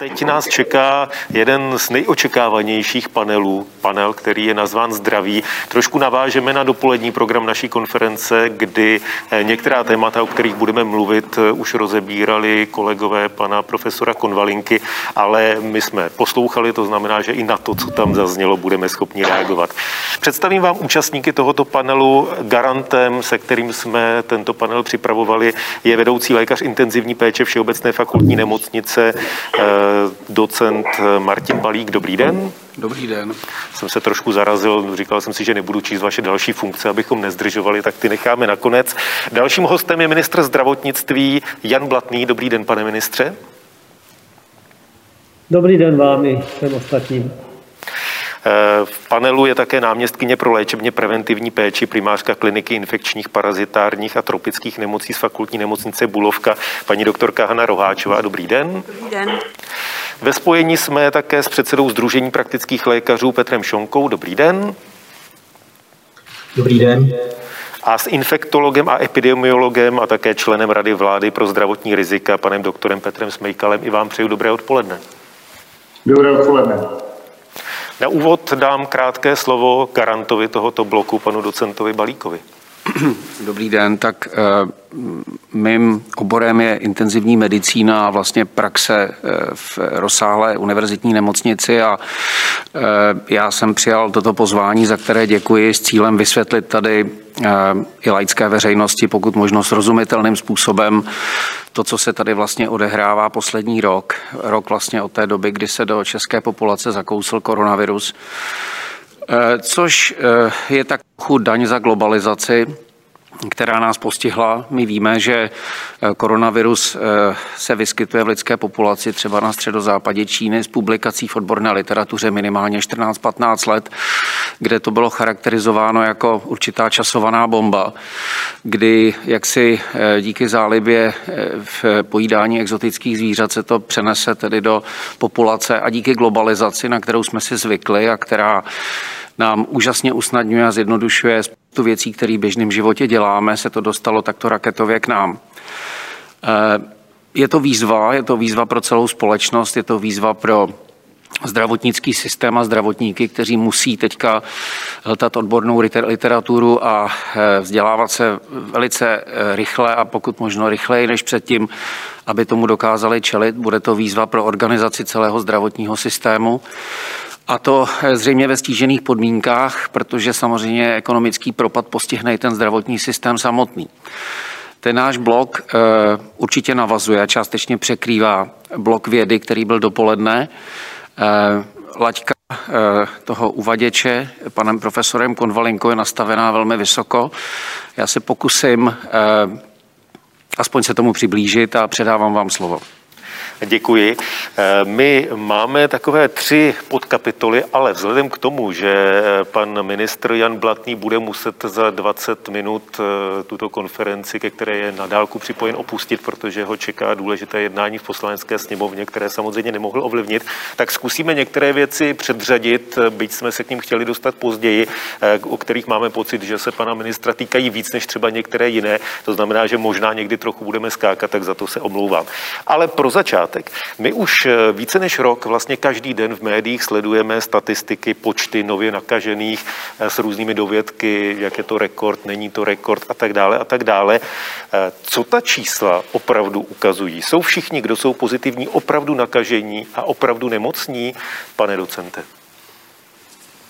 Teď nás čeká jeden z nejočekávanějších panelů, panel, který je nazván Zdraví. Trošku navážeme na dopolední program naší konference, kdy eh, některá témata, o kterých budeme mluvit, eh, už rozebírali kolegové pana profesora Konvalinky, ale my jsme poslouchali, to znamená, že i na to, co tam zaznělo, budeme schopni reagovat. Představím vám účastníky tohoto panelu. Garantem, se kterým jsme tento panel připravovali, je vedoucí lékař intenzivní péče Všeobecné fakultní nemocnice eh, docent Martin Balík. Dobrý den. Dobrý den. Jsem se trošku zarazil, říkal jsem si, že nebudu číst vaše další funkce, abychom nezdržovali, tak ty necháme nakonec. Dalším hostem je ministr zdravotnictví Jan Blatný. Dobrý den, pane ministře. Dobrý den vám i všem ostatním. V panelu je také náměstkyně pro léčebně preventivní péči, primářka kliniky infekčních, parazitárních a tropických nemocí z fakultní nemocnice Bulovka, paní doktorka Hana Roháčová. Dobrý den. Dobrý den. Ve spojení jsme také s předsedou Združení praktických lékařů Petrem Šonkou. Dobrý den. Dobrý den. A s infektologem a epidemiologem a také členem Rady vlády pro zdravotní rizika, panem doktorem Petrem Smejkalem, i vám přeju dobré odpoledne. Dobré odpoledne. Na úvod dám krátké slovo garantovi tohoto bloku, panu docentovi Balíkovi. Dobrý den, tak eh, mým oborem je intenzivní medicína a vlastně praxe eh, v rozsáhlé univerzitní nemocnici a eh, já jsem přijal toto pozvání, za které děkuji s cílem vysvětlit tady i laické veřejnosti, pokud možno srozumitelným způsobem, to, co se tady vlastně odehrává poslední rok, rok vlastně od té doby, kdy se do české populace zakousl koronavirus, což je tak trochu daň za globalizaci, která nás postihla. My víme, že eh, koronavirus eh, se vyskytuje v lidské populaci třeba na středozápadě Číny z publikací v odborné literatuře minimálně 14-15 let, kde to bylo charakterizováno jako určitá časovaná bomba, kdy jaksi eh, díky zálibě v pojídání exotických zvířat se to přenese tedy do populace a díky globalizaci, na kterou jsme si zvykli a která nám úžasně usnadňuje a zjednodušuje tu věcí, které v běžném životě děláme, se to dostalo takto raketově k nám. Eh, je to výzva, je to výzva pro celou společnost, je to výzva pro zdravotnický systém a zdravotníky, kteří musí teďka hltat odbornou literaturu a eh, vzdělávat se velice eh, rychle a pokud možno rychleji než předtím, aby tomu dokázali čelit. Bude to výzva pro organizaci celého zdravotního systému. A to eh, zřejmě ve stížených podmínkách, protože samozřejmě ekonomický propad postihne i ten zdravotní systém samotný. Ten náš blok eh, určitě navazuje, částečně překrývá blok vědy, který byl dopoledne. Eh, laťka toho uvaděče panem profesorem Konvalinko je nastavená velmi vysoko. Já se pokusím aspoň se tomu přiblížit a předávám vám slovo. Děkuji. Eh, my máme takové tři podkapitoly, ale vzhledem k tomu, že pan ministr Jan Blatný bude muset za 20 minut eh, tuto konferenci, ke které je nadálku připojen, opustit, protože ho čeká důležité jednání v poslanecké sněmovně, které samozřejmě nemohl ovlivnit, tak zkusíme některé věci předřadit, byť jsme se k ním chtěli dostat později, eh, o kterých máme pocit, že se pana ministra týkají víc než třeba některé jiné. To znamená, že možná někdy trochu budeme skákat, tak za to se omlouvám. Ale pro začátek začátek. My už eh, více než rok vlastně každý den v médiích sledujeme statistiky, počty nově nakažených eh, s různými dovědky, jak je to rekord, není to rekord a tak dále a tak dále. Eh, co ta čísla opravdu ukazují? Jsou všichni, kdo jsou pozitivní, opravdu nakažení a opravdu nemocní, pane docente?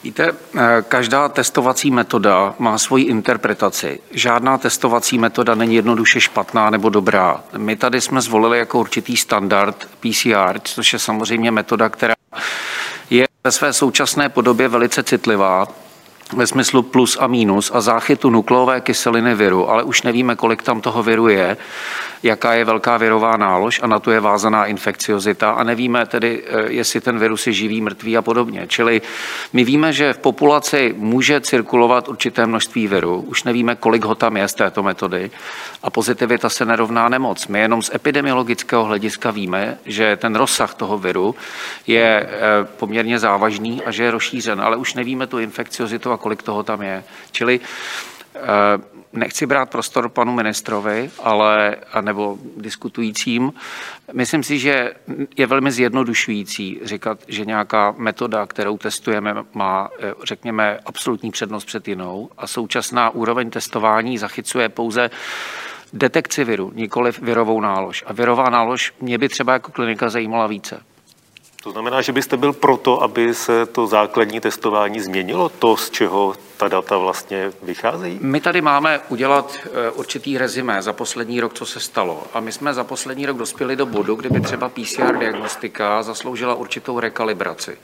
Víte, eh, každá testovací metoda má svoji interpretaci. Žádná testovací metoda není jednoduše špatná nebo dobrá. My tady jsme zvolili jako určitý standard PCR, což je samozřejmě metoda, která je ve své současné podobě velice citlivá ve smyslu plus a minus a záchytu nukleové kyseliny viru, ale už nevíme, kolik tam toho viru je jaká je velká virová nálož a na to je vázaná infekciozita a nevíme tedy, eh, jestli ten virus je živý, mrtvý a podobně. Čili my víme, že v populaci může cirkulovat určité množství viru, už nevíme, kolik ho tam je z této metody a pozitivita se nerovná nemoc. My jenom z epidemiologického hlediska víme, že ten rozsah toho viru je eh, poměrně závažný a že je rozšířen, ale už nevíme tu infekciozitu a kolik toho tam je. Čili eh, nechci brát prostor panu ministrovi, ale, nebo diskutujícím. Myslím si, že je velmi zjednodušující říkat, že nějaká metoda, kterou testujeme, má, řekněme, absolutní přednost před jinou a současná úroveň testování zachycuje pouze detekci viru, nikoli virovou nálož. A virová nálož mě by třeba jako klinika zajímala více. To znamená, že byste byl proto, aby se to základní testování změnilo, to, z čeho ta data vlastně vycházejí? My tady máme udělat eh, určitý rezimé za poslední rok, co se stalo. A my jsme za poslední rok dospěli do bodu, kdyby třeba PCR diagnostika zasloužila určitou rekalibraci.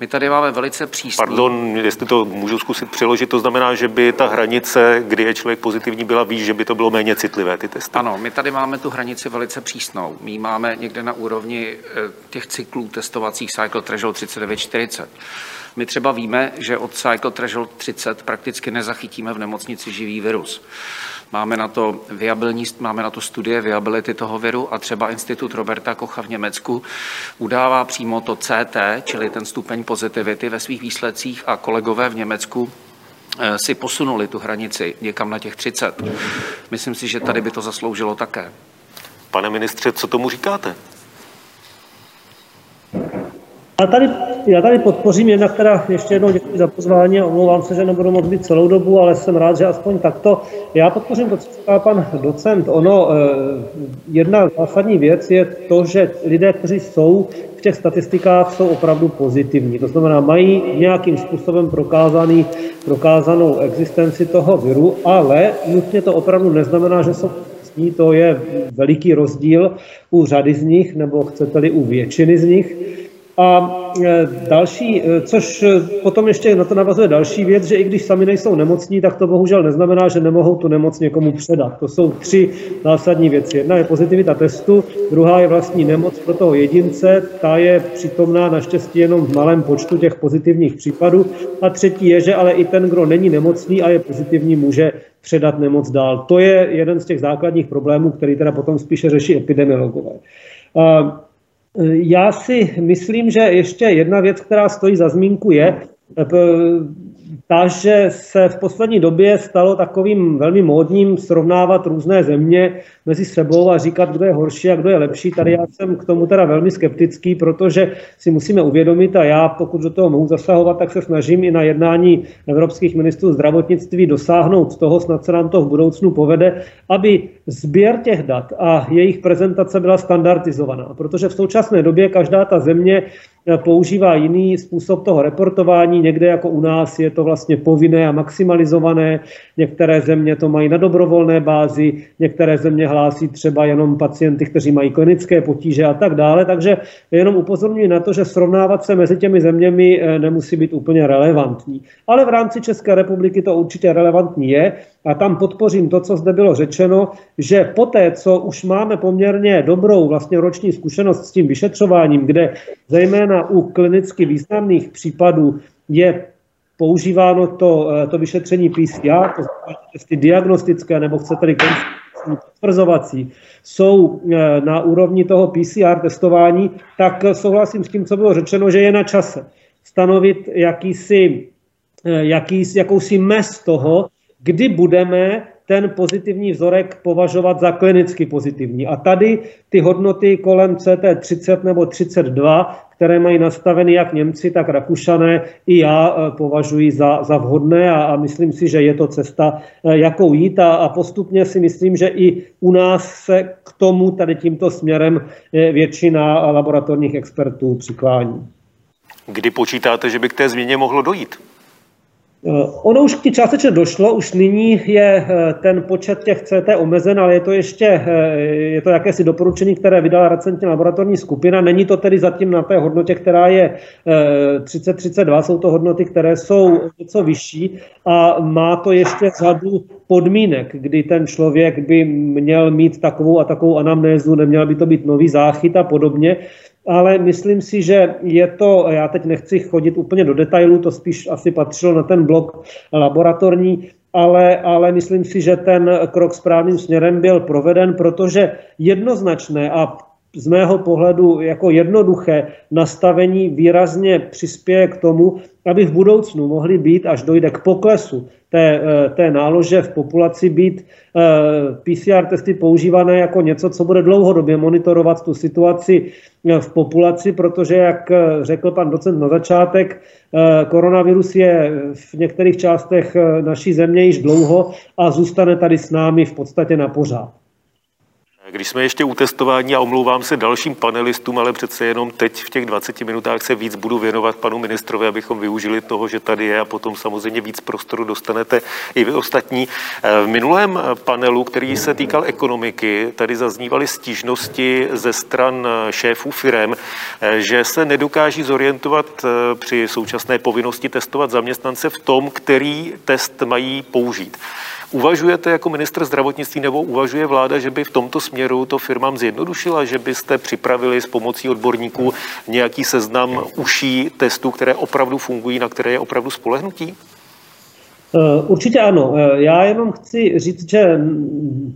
My tady máme velice přísný... Pardon, jestli to můžu zkusit přeložit, to znamená, že by ta hranice, kdy je člověk pozitivní, byla výš, že by to bylo méně citlivé, ty testy. Ano, my tady máme tu hranici velice přísnou. My máme někde na úrovni eh, těch cyklů testovacích Cycle Threshold 3940. My třeba víme, že od Cycle Threshold 30 prakticky nezachytíme v nemocnici živý virus. Máme na to, viabilní, máme na to studie viability toho viru a třeba Institut Roberta Kocha v Německu udává přímo to CT, čili ten stupeň pozitivity ve svých výsledcích a kolegové v Německu eh, si posunuli tu hranici někam na těch 30. Myslím si, že tady by to zasloužilo také. Pane ministře, co tomu říkáte? Já tady, já tady podpořím jednak teda ještě jednou děkuji za pozvání a omlouvám se, že nebudu moc být celou dobu, ale jsem rád, že aspoň takto. Já podpořím to, co říká pan docent. Ono, eh, jedna zásadní věc je to, že lidé, kteří jsou v těch statistikách, jsou opravdu pozitivní. To znamená, mají nějakým způsobem prokázaný, prokázanou existenci toho viru, ale nutně to opravdu neznamená, že jsou to je veliký rozdíl u řady z nich, nebo chcete-li u většiny z nich. A e, další, e, což e, potom ještě na to navazuje další věc, že i když sami nejsou nemocní, tak to bohužel neznamená, že nemohou tu nemoc někomu předat. To jsou tři zásadní věci. Jedna je pozitivita testu, druhá je vlastní nemoc pro toho jedince, ta je přítomná naštěstí jenom v malém počtu těch pozitivních případů. A třetí je, že ale i ten, kdo není nemocný a je pozitivní, může předat nemoc dál. To je jeden z těch základních problémů, který teda potom spíše řeší epidemiologové. Já si myslím, že ještě jedna věc, která stojí za zmínku, je, ta, že se v poslední době stalo takovým velmi módním srovnávat různé země mezi sebou a říkat, kdo je horší a kdo je lepší. Tady já jsem k tomu teda velmi skeptický, protože si musíme uvědomit, a já pokud do toho mohu zasahovat, tak se snažím i na jednání evropských ministrů zdravotnictví dosáhnout toho, snad se nám to v budoucnu povede, aby sběr těch dat a jejich prezentace byla standardizovaná. Protože v současné době každá ta země používá jiný způsob toho reportování. Někde jako u nás je to vlastně povinné a maximalizované. Některé země to mají na dobrovolné bázi, některé země hlásí třeba jenom pacienty, kteří mají klinické potíže a tak dále. Takže jenom upozorňuji na to, že srovnávat se mezi těmi zeměmi eh, nemusí být úplně relevantní. Ale v rámci České republiky to určitě relevantní je a tam podpořím to, co zde bylo řečeno, že poté, co už máme poměrně dobrou vlastně roční zkušenost s tím vyšetřováním, kde zejména u klinicky významných případů je používáno to, eh, to vyšetření PCR, to znamená, ty diagnostické nebo chcete-li potvrzovací, jsou eh, na úrovni toho PCR testování, tak souhlasím s tím, co bylo řečeno, že je na čase stanovit jakýsi, eh, jaký, jakousi mez toho, kdy budeme ten pozitivní vzorek považovat za klinicky pozitivní. A tady ty hodnoty kolem CT30 nebo 32, které mají nastaveny jak Němci, tak Rakušané, i já eh, považuji za, za vhodné a, a myslím si, že je to cesta, eh, jakou jít a, a postupně si myslím, že i u nás se k tomu tady tímto směrem eh, většina laboratorních expertů přiklání. Kdy počítáte, že by k té změně mohlo dojít? Eh, ono už k tí částečně došlo, už nyní je eh, ten počet těch CT omezen, ale je to ještě eh, je to jakési doporučení, které vydala recentně laboratorní skupina. Není to tedy zatím na té hodnotě, která je 30-32, jsou to hodnoty, které jsou něco vyšší a má to ještě řadu podmínek, kdy ten člověk by měl mít takovou a takovou anamnézu, neměl by to být nový záchyt a podobně ale myslím si, že je to, já teď nechci chodit úplně do detailů, to spíš asi patřilo na ten blok laboratorní, ale, ale myslím si, že ten krok správným směrem byl proveden, protože jednoznačné a z mého pohledu jako jednoduché nastavení výrazně přispěje k tomu, aby v budoucnu mohly být, až dojde k poklesu té, eh, té nálože v populaci, být eh, PCR testy používané jako něco, co bude dlouhodobě monitorovat tu situaci eh, v populaci, protože, jak řekl pan docent na začátek, koronavirus je v některých částech naší země již dlouho a zůstane tady s námi v podstatě na pořád. Když jsme ještě u testování a omlouvám se dalším panelistům, ale přece jenom teď v těch 20 minutách se víc budu věnovat panu ministrovi, abychom využili toho, že tady je a potom samozřejmě víc prostoru dostanete i vy ostatní. V minulém panelu, který se týkal ekonomiky, tady zaznívaly stížnosti ze stran šéfů firem, že se nedokáží zorientovat při současné povinnosti testovat zaměstnance v tom, který test mají použít. Uvažujete jako ministr zdravotnictví nebo uvažuje vláda, že by v tomto směru to firmám zjednodušila, že byste připravili s pomocí odborníků nějaký seznam uší testů, které opravdu fungují, na které je opravdu spolehnutí? Eh, určitě ano. Eh, já jenom chci říct, že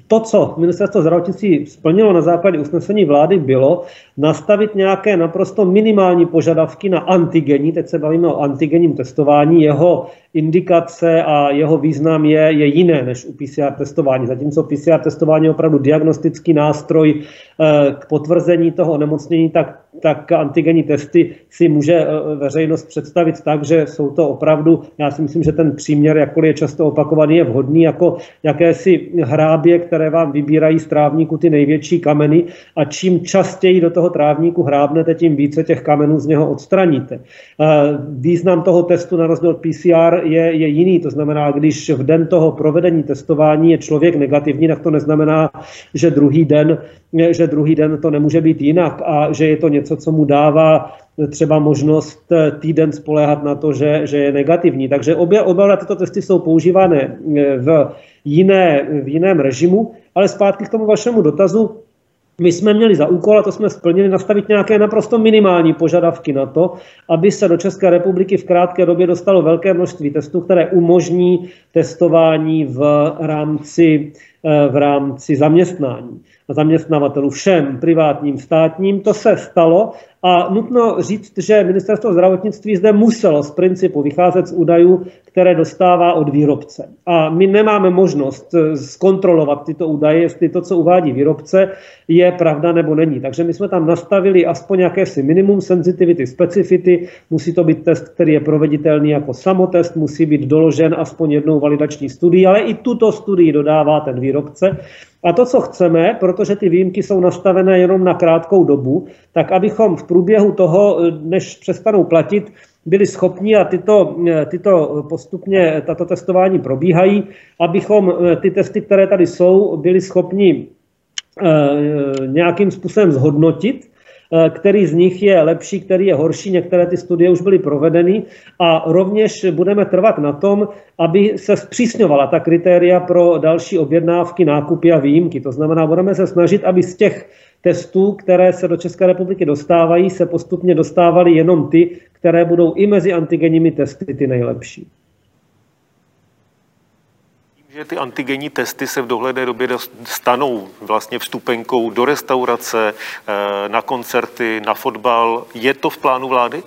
to, co ministerstvo zdravotnictví splnilo na základě usnesení vlády, bylo nastavit nějaké naprosto minimální požadavky na antigení. Teď se bavíme o antigenním testování. Jeho indikace a jeho význam je, je jiné než u PCR testování. Zatímco PCR testování je opravdu diagnostický nástroj eh, k potvrzení toho onemocnění, tak, tak antigenní testy si může eh, veřejnost představit tak, že jsou to opravdu, já si myslím, že ten příměr, jakkoliv je často opakovaný, je vhodný jako jakési hrábě, které vám vybírají z trávníku ty největší kameny a čím častěji do toho trávníku hrábnete, tím více těch kamenů z něho odstraníte. Eh, význam toho testu na rozdíl od PCR je, je jiný. To znamená, když v den toho provedení testování je člověk negativní, tak to neznamená, že druhý den, že druhý den to nemůže být jinak a že je to něco, co mu dává třeba možnost týden spoléhat na to, že, že je negativní. Takže obě, oba tyto testy jsou používané v, jiné, v jiném režimu, ale zpátky k tomu vašemu dotazu, my jsme měli za úkol, a to jsme splnili, nastavit nějaké naprosto minimální požadavky na to, aby se do České republiky v krátké době dostalo velké množství testů, které umožní testování v rámci, eh, v rámci zaměstnání zaměstnavatelů všem privátním, státním. To se stalo a nutno říct, že ministerstvo zdravotnictví zde muselo z principu vycházet z údajů, které dostává od výrobce. A my nemáme možnost eh, zkontrolovat tyto údaje, jestli to, co uvádí výrobce, je pravda nebo není. Takže my jsme tam nastavili aspoň jakési minimum sensitivity, specifity. Musí to být test, který je proveditelný jako samotest, musí být doložen aspoň jednou validační studií, ale i tuto studii dodává ten výrobce. A to, co chceme, protože ty výjimky jsou nastavené jenom na krátkou dobu, tak abychom v průběhu toho, než přestanou platit, byli schopni a tyto, tyto postupně, tato testování probíhají, abychom ty testy, které tady jsou, byli schopni eh, nějakým způsobem zhodnotit Eh, který z nich je lepší, který je horší. Některé ty studie už byly provedeny a rovněž budeme trvat na tom, aby se zpřísňovala ta kritéria pro další objednávky, nákupy a výjimky. To znamená, budeme se snažit, aby z těch testů, které se do České republiky dostávají, se postupně dostávaly jenom ty, které budou i mezi antigenními testy ty nejlepší že ty antigenní testy se v dohledné době stanou vlastně vstupenkou do restaurace, eh, na koncerty, na fotbal. Je to v plánu vlády?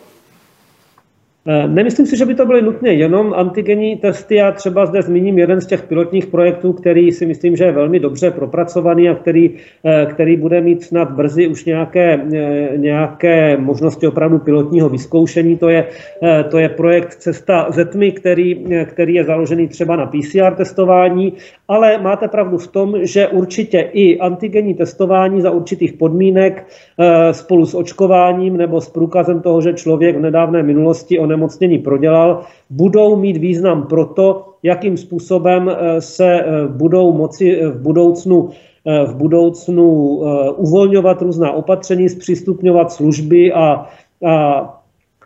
Eh, nemyslím si, že by to byly nutně jenom antigenní testy. Já třeba zde zmíním jeden z těch pilotních projektů, který si myslím, že je velmi dobře propracovaný a který, eh, který bude mít snad brzy už nějaké, eh, nějaké možnosti opravdu pilotního vyzkoušení. To je, to je projekt Cesta ze tmy, který, který je založený třeba na PCR testování, ale máte pravdu v tom, že určitě i antigenní testování za určitých podmínek spolu s očkováním nebo s průkazem toho, že člověk v nedávné minulosti o onemocnění prodělal, budou mít význam pro to, jakým způsobem eh, se eh, budou moci eh, v budoucnu v budoucnu uvolňovat různá opatření, zpřístupňovat služby a, a,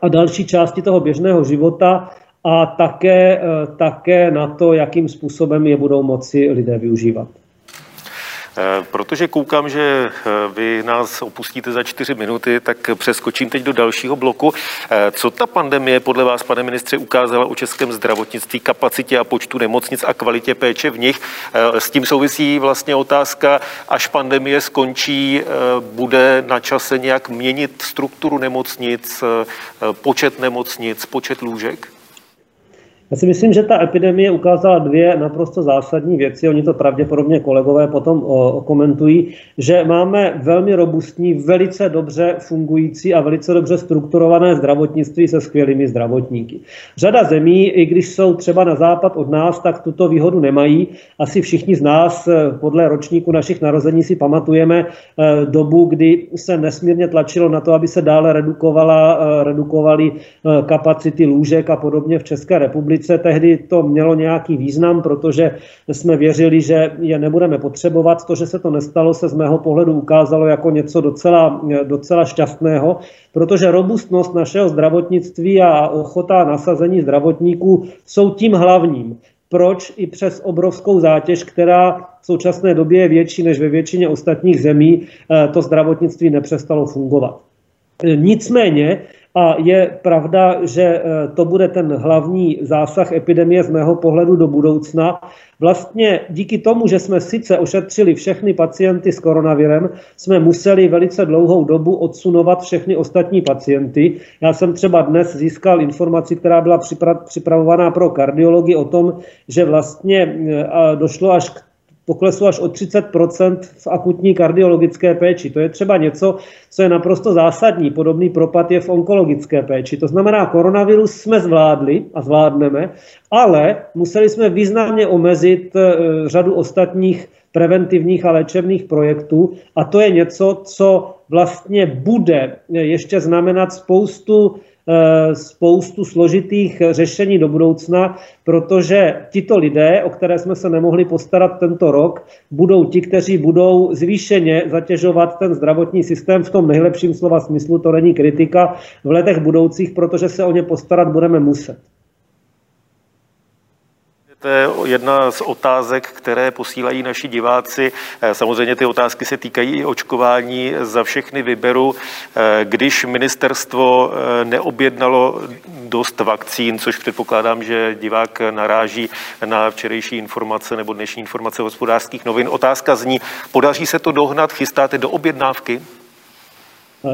a další části toho běžného života a také, také na to, jakým způsobem je budou moci lidé využívat. Protože koukám, že vy nás opustíte za čtyři minuty, tak přeskočím teď do dalšího bloku. Co ta pandemie podle vás, pane ministře, ukázala o českém zdravotnictví, kapacitě a počtu nemocnic a kvalitě péče v nich? S tím souvisí vlastně otázka, až pandemie skončí, bude na čase nějak měnit strukturu nemocnic, počet nemocnic, počet lůžek? Já si myslím, že ta epidemie ukázala dvě naprosto zásadní věci. Oni to pravděpodobně kolegové potom okomentují, že máme velmi robustní, velice dobře fungující a velice dobře strukturované zdravotnictví se skvělými zdravotníky. Řada zemí, i když jsou třeba na západ od nás, tak tuto výhodu nemají. Asi všichni z nás eh, podle ročníku našich narození si pamatujeme eh, dobu, kdy se nesmírně tlačilo na to, aby se dále redukovala, eh, redukovaly kapacity lůžek a podobně v České republice republice. Tehdy to mělo nějaký význam, protože jsme věřili, že je nebudeme potřebovat. To, že se to nestalo, se z mého pohledu ukázalo jako něco docela, docela šťastného, protože robustnost našeho zdravotnictví a ochota nasazení zdravotníků jsou tím hlavním proč i přes obrovskou zátěž, která v současné době je větší než ve většině ostatních zemí, eh, to zdravotnictví nepřestalo fungovat. Nicméně a je pravda, že eh, to bude ten hlavní zásah epidemie z mého pohledu do budoucna. Vlastně díky tomu, že jsme sice ošetřili všechny pacienty s koronavirem, jsme museli velice dlouhou dobu odsunovat všechny ostatní pacienty. Já jsem třeba dnes získal informaci, která byla připravovaná pro kardiologii o tom, že vlastně eh, došlo až k poklesu až o 30% v akutní kardiologické péči. To je třeba něco, co je naprosto zásadní. Podobný propad je v onkologické péči. To znamená, koronavirus jsme zvládli a zvládneme, ale museli jsme významně omezit eh, řadu ostatních preventivních a léčebných projektů a to je něco, co vlastně bude ještě znamenat spoustu spoustu složitých řešení do budoucna, protože tito lidé, o které jsme se nemohli postarat tento rok, budou ti, kteří budou zvýšeně zatěžovat ten zdravotní systém v tom nejlepším slova smyslu, to není kritika, v letech budoucích, protože se o ně postarat budeme muset. To je jedna z otázek, které posílají naši diváci. Eh, samozřejmě ty otázky se týkají i očkování. Za všechny vyberu, eh, když ministerstvo eh, neobjednalo dost vakcín, což předpokládám, že divák naráží na včerejší informace nebo dnešní informace hospodářských novin. Otázka zní, podaří se to dohnat, chystáte do objednávky?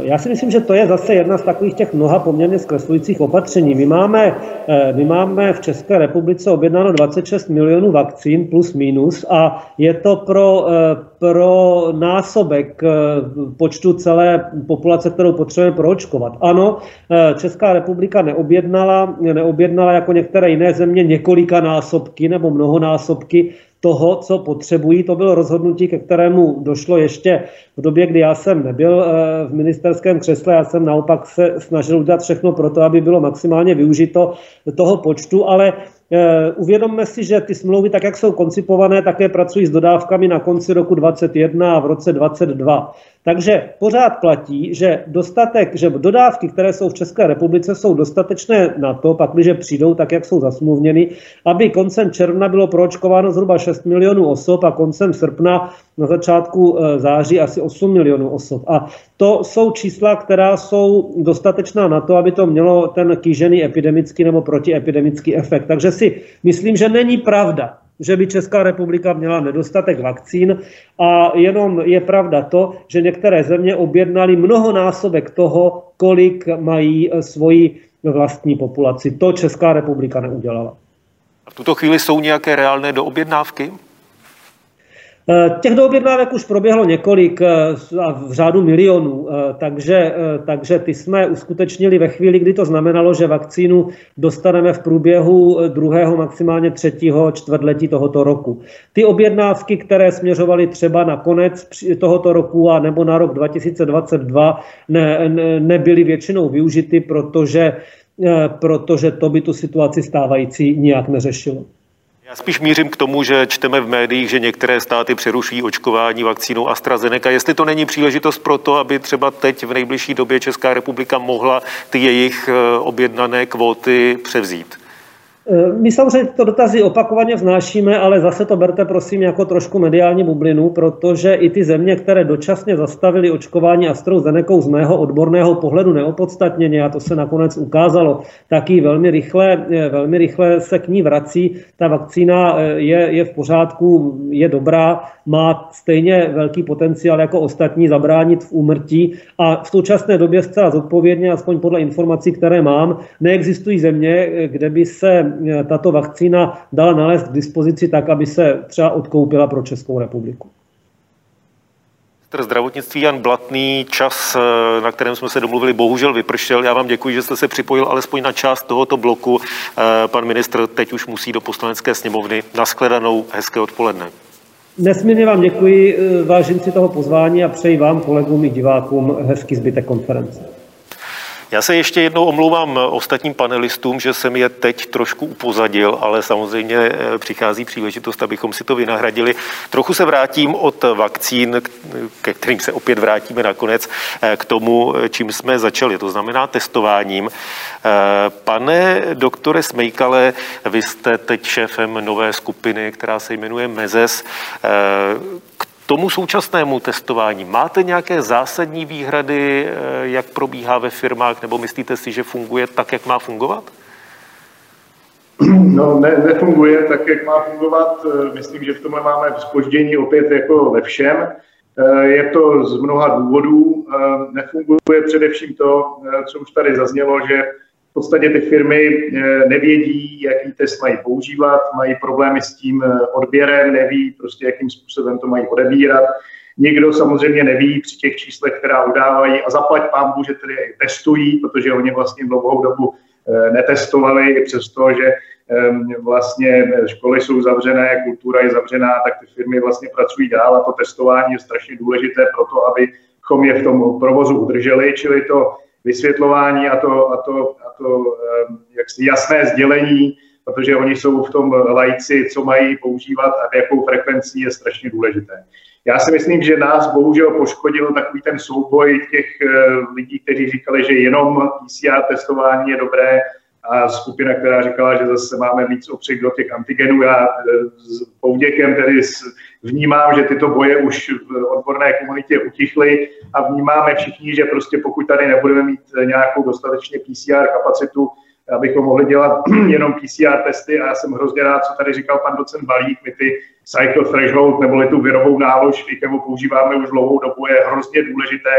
Já si myslím, že to je zase jedna z takových těch mnoha poměrně zkreslujících opatření. My máme, eh, my máme v České republice objednáno 26 milionů vakcín plus minus a je to pro, eh, pro násobek eh, počtu celé populace, kterou potřebujeme proočkovat. Ano, Česká republika neobjednala, neobjednala jako některé jiné země několika násobky nebo mnohonásobky toho, co potřebují. To bylo rozhodnutí, ke kterému došlo ještě v době, kdy já jsem nebyl eh, v ministerském křesle. Já jsem naopak se snažil udělat všechno pro to, aby bylo maximálně využito toho počtu, ale Eh, uvědomme si, že ty smlouvy, tak jak jsou koncipované, také pracují s dodávkami na konci roku 2021 a v roce 2022. Takže pořád platí, že dostatek, že dodávky, které jsou v České republice, jsou dostatečné na to, pak když přijdou tak, jak jsou zasmluvněny, aby koncem června bylo proočkováno zhruba 6 milionů osob a koncem srpna na začátku eh, září asi 8 milionů osob. A to jsou čísla, která jsou dostatečná na to, aby to mělo ten kýžený epidemický nebo protiepidemický efekt. Takže si myslím, že není pravda, že by Česká republika měla nedostatek vakcín a jenom je pravda to, že některé země objednaly mnohonásobek toho, kolik mají eh, svoji vlastní populaci. To Česká republika neudělala. A v tuto chvíli jsou nějaké reálné doobjednávky? Eh, těch doobjednávek už proběhlo několik eh, v řádu milionů, eh, takže, takže ty jsme uskutečnili ve chvíli, kdy to znamenalo, že vakcínu dostaneme v průběhu druhého, maximálně třetího čtvrtletí tohoto roku. Ty objednávky, které směřovaly třeba na konec tohoto roku a nebo na rok 2022, ne, ne, nebyly většinou využity, protože, protože to by tu situaci stávající nijak neřešilo. Já spíš mířím k tomu, že čteme v médiích, že některé státy přeruší očkování vakcínou AstraZeneca. Jestli to není příležitost pro to, aby třeba teď v nejbližší době Česká republika mohla ty jejich eh, objednané kvóty převzít? Eh, my samozřejmě to dotazy opakovaně vznášíme, ale zase to berte prosím jako trošku mediální bublinu, protože i ty země, které dočasně zastavily očkování AstraZeneca z mého odborného pohledu neopodstatněně, a to se nakonec ukázalo, taky velmi rychle, eh, velmi rychle se k ní vrací. Ta vakcína eh, je, je v pořádku, je dobrá, má stejně velký potenciál jako ostatní zabránit v úmrtí a v současné době zcela zodpovědně, aspoň podle informací, které mám, neexistují země, kde by se tato vakcína dala nalézt k dispozici tak, aby se třeba odkoupila pro Českou republiku. Ministr zdravotnictví Jan Blatný, čas, eh, na kterém jsme se domluvili, bohužel vypršel. Já vám děkuji, že jste se připojil alespoň na část tohoto bloku. Eh, pan ministr teď už musí do poslanecké sněmovny. Naschledanou, hezké odpoledne. Nesmírně vám děkuji, vážím si toho pozvání a přeji vám, kolegům i divákům, hezký zbytek konference. Já se ještě jednou omlouvám ostatním panelistům, že jsem je teď trošku upozadil, ale samozřejmě eh, přichází příležitost, abychom si to vynahradili. Trochu se vrátím od vakcín, ke kterým se opět vrátíme nakonec, eh, k tomu, eh, čím jsme začali, to znamená testováním. Pane doktore Smejkale, vy jste teď šéfem nové skupiny, která se jmenuje MEZES. K tomu současnému testování máte nějaké zásadní výhrady, eh, jak probíhá ve firmách, nebo myslíte si, že funguje tak, jak má fungovat? No, ne, nefunguje tak, jak má fungovat. Eh, myslím, že v tomhle máme spoždění opět jako ve všem. Eh, je to z mnoha důvodů. Nefunguje především to, co už tady zaznělo, že podstatě ty firmy eh, nevědí, jaký test mají používat, mají problémy s tím eh, odběrem, neví prostě, jakým způsobem to mají odebírat. Nikdo samozřejmě neví při těch číslech, která udávají a zaplať pán že tedy testují, protože oni vlastně dlouhou dobu eh, netestovali, přesto, že ehm, vlastně školy jsou zavřené, kultura je zavřená, tak ty firmy vlastně pracují dál a to testování je strašně důležité pro to, abychom je v tom provozu udrželi, čili to vysvětlování a to, a to, a to jaksi jasné sdělení, protože oni jsou v tom lajci, co mají používat a jakou frekvencí je strašně důležité. Já si myslím, že nás bohužel poškodil takový ten souboj těch eh, lidí, kteří říkali, že jenom PCR testování je dobré a skupina, která říkala, že zase máme víc opřek do těch antigenů. Já eh, s Pouděkem tedy vnímám, že tyto boje už v odborné komunitě utichly a vnímáme všichni, že prostě pokud tady nebudeme mít nějakou dostatečně PCR kapacitu, abychom mohli dělat jenom PCR testy a já jsem hrozně rád, co tady říkal pan docent Balík, my ty cycle threshold neboli tu virovou nálož, kterou používáme už dlouhou dobu, je hrozně důležité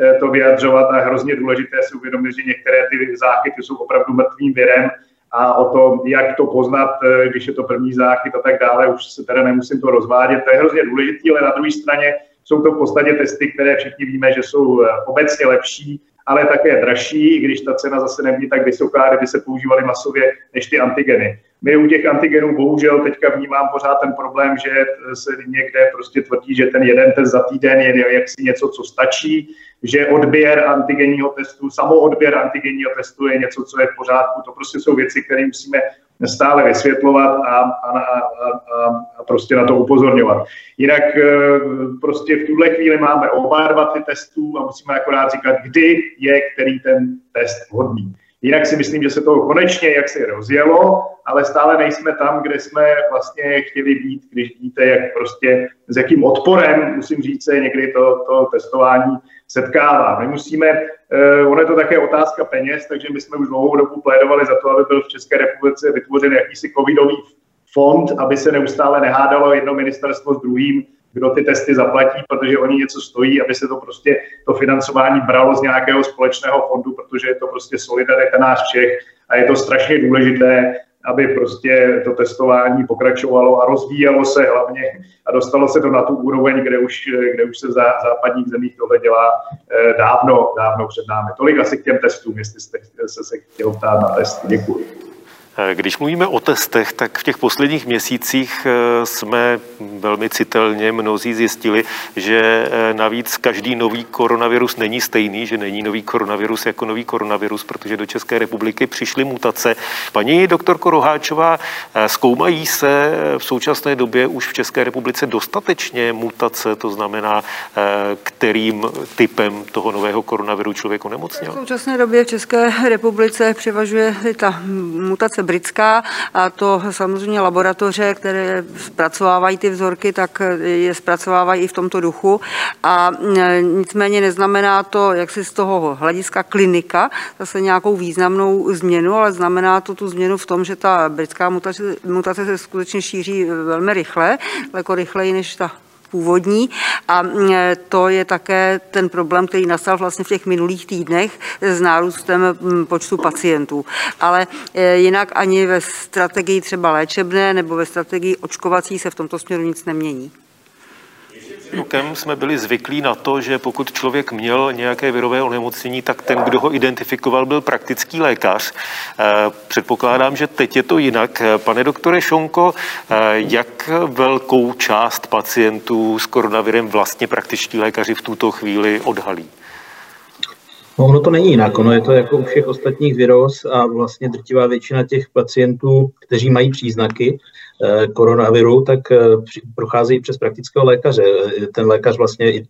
eh, to vyjadřovat a hrozně důležité si uvědomit, že některé ty záchyty jsou opravdu mrtvým virem a o tom, jak to poznat, eh, když je to první záchyt a tak dále, už se teda nemusím to rozvádět, to je hrozně důležité, ale na druhé straně jsou to v podstatě testy, které všichni víme, že jsou eh, obecně lepší, ale také dražší, i když ta cena zase nebyla tak vysoká, kdyby se používaly masově než ty antigeny. My u těch antigenů bohužel teďka vnímám pořád ten problém, že se někde prostě tvrdí, že ten jeden test za týden je jaksi něco, co stačí, že odběr antigenního testu, samoodběr antigenního testu je něco, co je v pořádku. To prostě jsou věci, které musíme stále vysvětlovat a, a, a, a, prostě na to upozorňovat. Jinak e, prostě v tuhle chvíli máme oba dva ty testů a musíme akorát říkat, kdy je který ten test vhodný. Jinak si myslím, že se to konečně jak se rozjelo, ale stále nejsme tam, kde jsme vlastně chtěli být, když vidíte, jak prostě s jakým odporem, musím říct, se někdy to, to testování setkává. My musíme, eh, ono je to také otázka peněz, takže my jsme už dlouhou dobu plédovali za to, aby byl v České republice vytvořen jakýsi covidový fond, aby se neustále nehádalo jedno ministerstvo s druhým, kdo ty testy zaplatí, protože oni něco stojí, aby se to prostě to financování bralo z nějakého společného fondu, protože je to prostě solidarita nás všech a je to strašně důležité, aby prostě to testování pokračovalo a rozvíjelo se hlavně a dostalo se to na tu úroveň, kde už, kde už se v západních zemích tohle dělá eh, dávno, dávno před námi. Tolik asi k těm testům, jestli jste se, se chtěl ptát na test. Děkuji. Eh, když mluvíme o testech, tak v těch posledních měsících eh, jsme velmi citelně mnozí zjistili, že eh, navíc každý nový koronavirus není stejný, že není nový koronavirus jako nový koronavirus, protože do České republiky přišly mutace. Paní doktorko Roháčová, zkoumají se v současné době už v České republice dostatečně mutace, to znamená, kterým typem toho nového koronaviru člověk onemocněl? V současné době v České republice převažuje ta mutace zase britská a to samozřejmě laboratoře, které zpracovávají ty vzorky, tak je zpracovávají i v tomto duchu. A nicméně neznamená to, jak si z toho hlediska klinika, zase nějakou významnou změnu, ale znamená to tu změnu v tom, že ta britská mutace, mutace se skutečně šíří velmi rychle, daleko rychleji než ta původní a to je také ten problém, který nastal vlastně v těch minulých týdnech s nárůstem počtu pacientů. Ale e, jinak ani ve strategii třeba léčebné nebo ve strategii očkovací se v tomto směru nic nemění rokem jsme byli zvyklí na to, že pokud člověk měl nějaké virové onemocnění, tak ten, kdo ho identifikoval, byl praktický lékař. Eh, předpokládám, že teď je to jinak. Pane doktore Šonko, eh, jak velkou část pacientů s koronavirem vlastně praktičtí lékaři v tuto chvíli odhalí? No, ono to není jinak, ono je to jako u všech ostatních virus a vlastně drtivá většina těch pacientů, kteří mají příznaky, Eh, koronaviru, tak eh, procházejí přes praktického lékaře. Ten lékař vlastně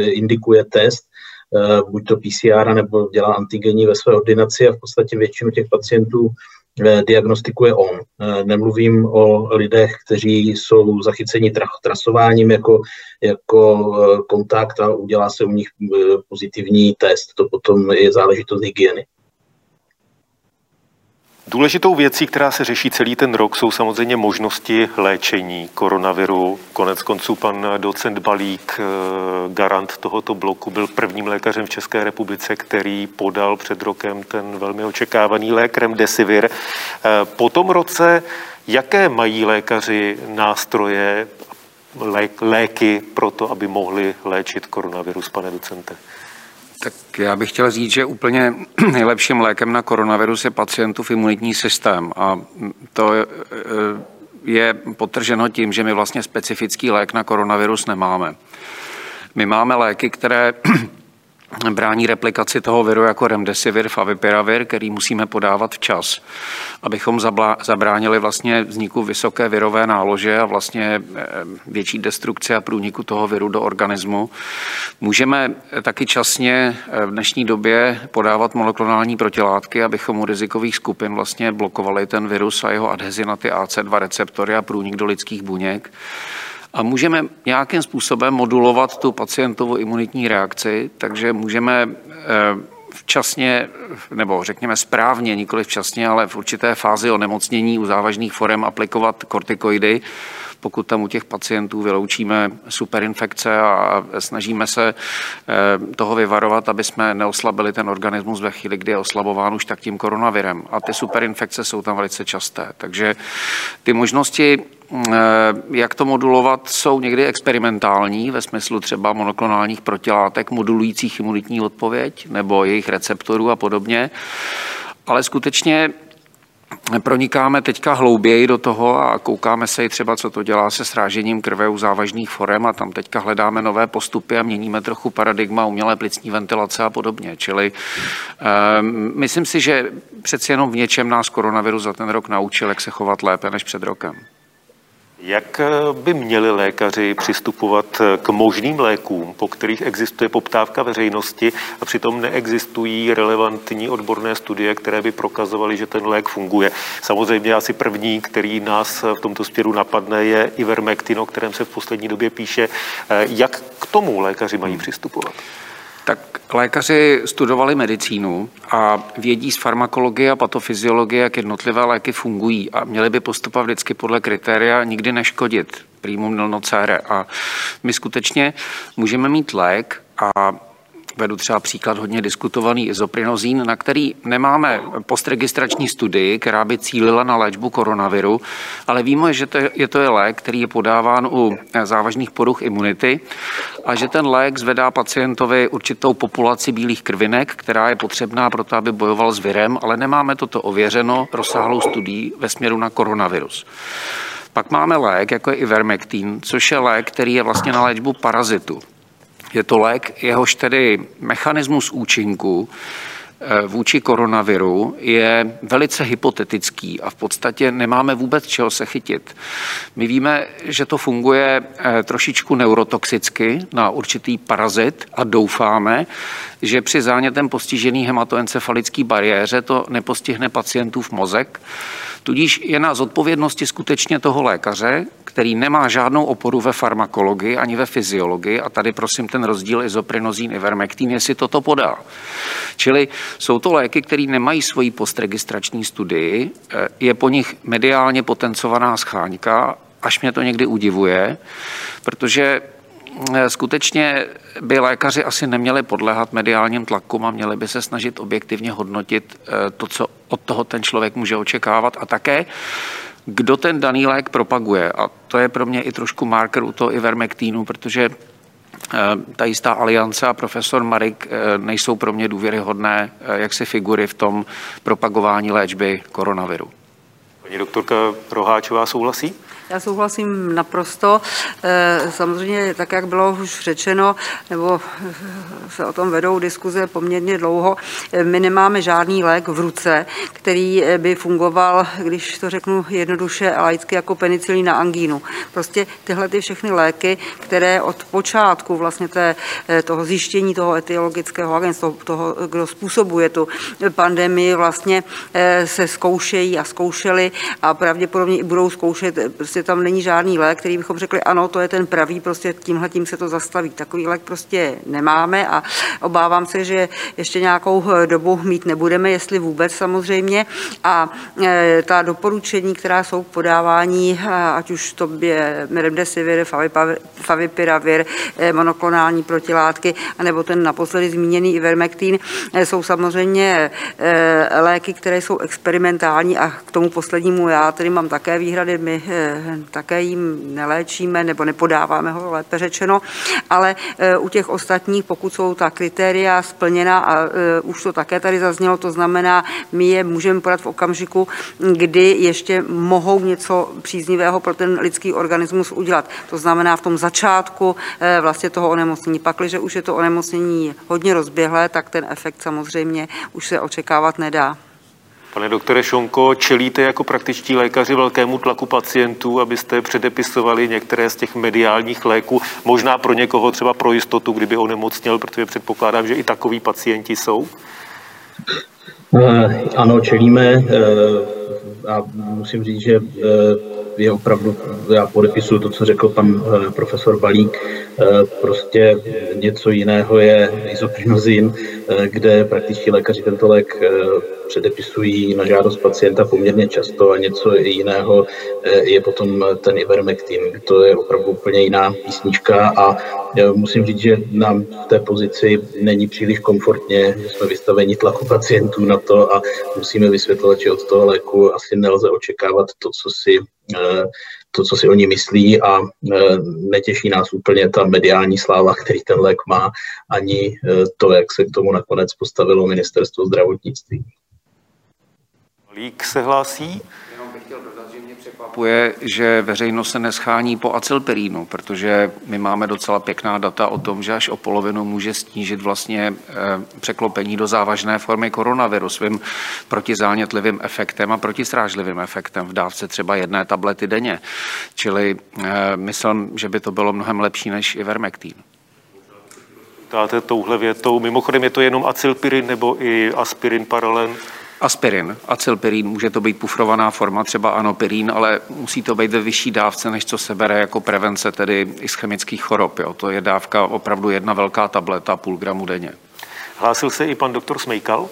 indikuje test, eh, buď to PCR, nebo dělá antigenní ve své ordinaci a v podstatě většinu těch pacientů diagnostikuje on. Nemluvím o lidech, kteří jsou zachyceni trasováním jako, jako kontakt a udělá se u nich pozitivní test. To potom je záležitost hygieny. Důležitou věcí, která se řeší celý ten rok, jsou samozřejmě možnosti léčení koronaviru. Konec konců pan docent Balík, eh, garant tohoto bloku, byl prvním lékařem v České republice, který podal před rokem ten velmi očekávaný lék Remdesivir. Eh, po tom roce, jaké mají lékaři nástroje, léky pro to, aby mohli léčit koronavirus, pane docente? Tak já bych chtěl říct, že úplně nejlepším lékem na koronavirus je pacientův imunitní systém. A to e, je potrženo tím, že my vlastně specifický lék na koronavirus nemáme. My máme léky, které brání replikaci toho viru jako remdesivir, favipiravir, který musíme podávat včas, abychom zabránili vlastně vzniku vysoké virové nálože a vlastně eh, větší destrukci a průniku toho viru do organismu. Můžeme taky časně eh, v dnešní době podávat monoklonální protilátky, abychom u rizikových skupin vlastně blokovali ten virus a jeho adhezi na ty AC2 receptory a průnik do lidských buněk a můžeme nějakým způsobem modulovat tu pacientovou imunitní reakci, takže můžeme eh, včasně, nebo řekněme správně, nikoli včasně, ale v určité fázi onemocnění u závažných forem aplikovat kortikoidy, pokud tam u těch pacientů vyloučíme superinfekce a snažíme se eh, toho vyvarovat, aby jsme neoslabili ten organismus ve chvíli, kdy je oslabován už tak tím koronavirem. A ty superinfekce jsou tam velice časté. Takže ty možnosti Eh, jak to modulovat, jsou někdy experimentální, ve smyslu třeba monoklonálních protilátek modulujících imunitní odpověď nebo jejich receptorů a podobně. Ale skutečně pronikáme teďka hlouběji do toho a koukáme se i třeba, co to dělá se srážením krve u závažných forem a tam teďka hledáme nové postupy a měníme trochu paradigma umělé plicní ventilace a podobně. Čili um, myslím si, že přeci jenom v něčem nás koronavirus za ten rok naučil, jak se chovat lépe než před rokem. Jak eh, by měli lékaři přistupovat eh, k možným lékům, po kterých existuje poptávka veřejnosti a přitom neexistují relevantní odborné studie, které by prokazovaly, že ten lék funguje? Samozřejmě asi první, který nás v tomto směru napadne, je Ivermectin, o kterém se v poslední době píše. Eh, jak k tomu lékaři mají přistupovat? Tak lékaři studovali medicínu a vědí z farmakologie a patofyziologie, jak jednotlivé léky fungují a měli by postupovat vždycky podle kritéria nikdy neškodit primum non nocere. A my skutečně můžeme mít lék a Vedu třeba příklad hodně diskutovaný izoprinozín, na který nemáme postregistrační studii, která by cílila na léčbu koronaviru, ale víme, že to je, to je lék, který je podáván u závažných poruch imunity a že ten lék zvedá pacientovi určitou populaci bílých krvinek, která je potřebná pro to, aby bojoval s virem, ale nemáme toto ověřeno rozsáhlou studií ve směru na koronavirus. Pak máme lék, jako je Ivermectin, což je lék, který je vlastně na léčbu parazitu. Je to lék, jehož tedy mechanismus účinku vůči koronaviru je velice hypotetický a v podstatě nemáme vůbec čeho se chytit. My víme, že to funguje trošičku neurotoxicky na určitý parazit a doufáme, že při zánětem postižený hematoencefalický bariéře to nepostihne pacientův mozek. Tudíž je na zodpovědnosti skutečně toho lékaře, který nemá žádnou oporu ve farmakologii ani ve fyziologii, a tady prosím ten rozdíl izoprinozín, ivermektín, jestli toto podá. Čili jsou to léky, které nemají svoji postregistrační studii, eh, je po nich mediálně potencovaná scháňka, až mě to někdy udivuje, protože skutečně by lékaři asi neměli podléhat mediálním tlakům a měli by se snažit objektivně hodnotit eh, to, co od toho ten člověk může očekávat a také kdo ten daný lék propaguje. A to je pro mě i trošku marker u toho ivermektínu, protože eh, ta jistá aliance a profesor Marik nejsou pro mě důvěryhodné jaksi figury v tom propagování léčby koronaviru. Paní doktorka Roháčová souhlasí? Já souhlasím naprosto. Eh, samozřejmě, tak jak bylo už řečeno, nebo se o tom vedou diskuze poměrně dlouho, eh, my nemáme žádný lék v ruce, který eh, by fungoval, když to řeknu jednoduše a laicky, jako penicilín na angínu. Prostě tyhle ty všechny léky, které od počátku vlastně té, toho zjištění toho etiologického agentu, toho, toho, kdo způsobuje tu pandemii, vlastně se zkoušejí a zkoušeli a pravděpodobně i budou zkoušet prostě prostě tam není žádný lék, který bychom řekli, ano, to je ten pravý, prostě tímhle tím se to zastaví. Takový lék prostě nemáme a obávám se, že ještě nějakou dobu mít nebudeme, jestli vůbec samozřejmě. A e, ta doporučení, která jsou k podávání, ať už to je remdesivir, favipiravir, e, monoklonální protilátky, anebo ten naposledy zmíněný ivermectin, e, jsou samozřejmě léky, které jsou experimentální a k tomu poslednímu já tedy mám také výhrady. My také jim neléčíme nebo nepodáváme ho, lépe řečeno, ale e, u těch ostatních, pokud jsou ta kritéria splněna a e, už to také tady zaznělo, to znamená, my je můžeme podat v okamžiku, kdy ještě mohou něco příznivého pro ten lidský organismus udělat. To znamená v tom začátku e, vlastně toho onemocnění. Pakliže už je to onemocnění hodně rozběhlé, tak ten efekt samozřejmě už se očekávat nedá. Pane doktore Šonko, čelíte jako praktičtí lékaři velkému tlaku pacientů, abyste předepisovali některé z těch mediálních léků, možná pro někoho třeba pro jistotu, kdyby onemocněl, protože předpokládám, že i takoví pacienti jsou? Eh, ano, čelíme eh, a musím říct, že eh, je opravdu, já podepisuju to, co řekl pan profesor Balík, prostě něco jiného je izoprinozin, kde praktičtí lékaři tento lék předepisují na žádost pacienta poměrně často a něco jiného eh, je potom ten ivermectin. To je opravdu úplně jiná písnička a eh, musím říct, že nám v té pozici není příliš komfortně, že jsme vystaveni tlaku pacientů na to a musíme vysvětlovat, že od toho léku asi nelze očekávat to, co si eh, to, co si oni myslí a netěší nás úplně ta mediální sláva, který ten lék má, ani to, jak se k tomu nakonec postavilo ministerstvo zdravotnictví. Lík se hlásí. Jenom bych chtěl dodat, že mě překvapuje, že veřejnost se neschání po acylperínu, protože my máme docela pěkná data o tom, že až o polovinu může snížit vlastně eh, překlopení do závažné formy koronaviru svým protizánětlivým efektem a protistrážlivým efektem v dávce třeba jedné tablety denně. Čili eh, myslím, že by to bylo mnohem lepší než ivermektín. Dáte touhle větou. Mimochodem je to jenom acylpirin nebo i aspirin paralen? Aspirin, acylpirin, může to být pufrovaná forma, třeba anopirin, ale musí to být ve vyšší dávce, než co se bere jako prevence, tedy ischemických chorob. Jo. To je dávka opravdu jedna velká tableta, půl gramu denně. Hlásil se i pan doktor Smejkal?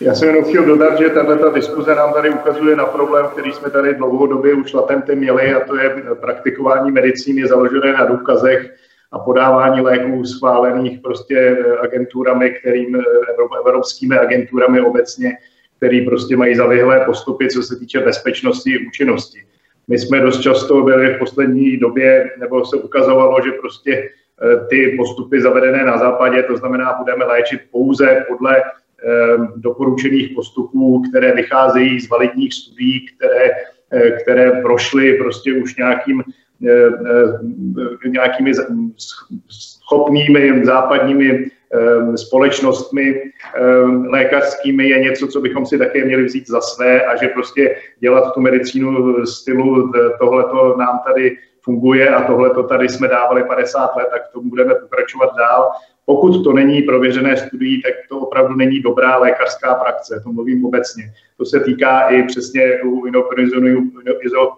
Já jsem jenom chtěl dodat, že tato diskuze nám tady ukazuje na problém, který jsme tady dlouhodobě už latentem měli, a to je praktikování medicíny založené na důkazech a podávání léků schválených prostě eh, agenturami, kterým, eh, evropskými agenturami obecně, který prostě mají zavyhlé postupy, co se týče bezpečnosti a účinnosti. My jsme dost často byli v poslední době, nebo se ukazovalo, že prostě eh, ty postupy zavedené na západě, to znamená, budeme léčit pouze podle doporučených postupů, které vycházejí z validních studií, které, které prošly prostě už nějakým nějakými schopnými západními společnostmi lékařskými je něco, co bychom si také měli vzít za své a že prostě dělat tu medicínu stylu tohleto nám tady funguje a tohle to tady jsme dávali 50 let, tak to budeme pokračovat dál. Pokud to není prověřené studií, tak to opravdu není dobrá lékařská praxe, to mluvím obecně. To se týká i přesně u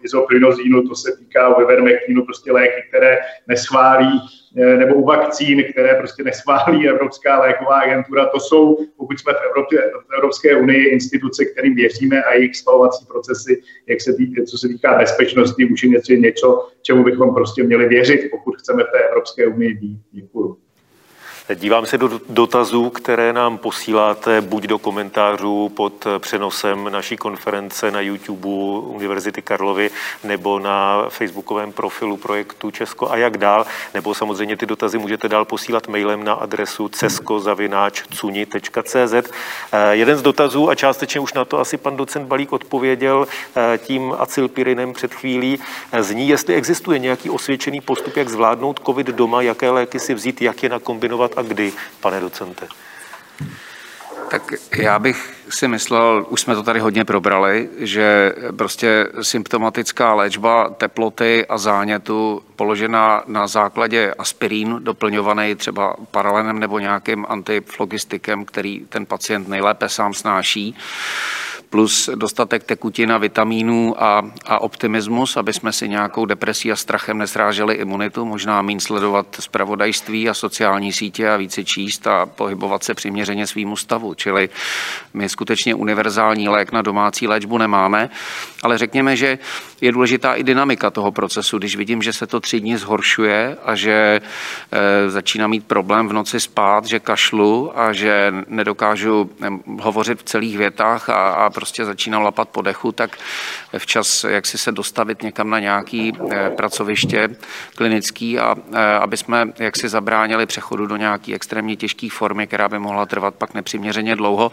izoprinozínu, to se týká u ivermectinu, prostě léky, které neschválí Eh, nebo u vakcín, které prostě neschválí Evropská léková agentura. To jsou, pokud jsme v, Evropě, v Evropské unii, instituce, kterým věříme a jejich spalovací procesy, jak se týká, co se týká bezpečnosti, už je něco, čemu bychom prostě měli věřit, pokud chceme v té Evropské unii být. Děkuji. Dívám se do dotazů, které nám posíláte buď do komentářů pod přenosem naší konference na YouTube Univerzity Karlovy nebo na facebookovém profilu projektu Česko a jak dál, nebo samozřejmě ty dotazy můžete dál posílat mailem na adresu ceskozavináčcuni.cz. Eh, jeden z dotazů, a částečně už na to asi pan docent Balík odpověděl eh, tím acylpirinem před chvílí, eh, zní, jestli existuje nějaký osvědčený postup, jak zvládnout COVID doma, jaké léky si vzít, jak je nakombinovat a kdy, pane docente? Tak já bych si myslel, už jsme to tady hodně probrali, že prostě symptomatická léčba teploty a zánětu položená na základě aspirín, doplňovaný třeba paralenem nebo nějakým antiflogistikem, který ten pacient nejlépe sám snáší, plus dostatek tekutin a vitamínů a, a optimismus, aby jsme si nějakou depresí a strachem nesráželi imunitu, možná méně sledovat zpravodajství a sociální sítě a více číst a pohybovat se přiměřeně svýmu stavu. Čili my skutečně univerzální lék na domácí léčbu nemáme, ale řekněme, že je důležitá i dynamika toho procesu. Když vidím, že se to tři dny zhoršuje a že e, začíná mít problém v noci spát, že kašlu a že nedokážu hovořit v celých větách a, a prostě začínám lapat po dechu, tak včas jak si se dostavit někam na nějaký eh, pracoviště klinický a eh, aby jsme jak si zabránili přechodu do nějaké extrémně těžké formy, která by mohla trvat pak nepřiměřeně dlouho,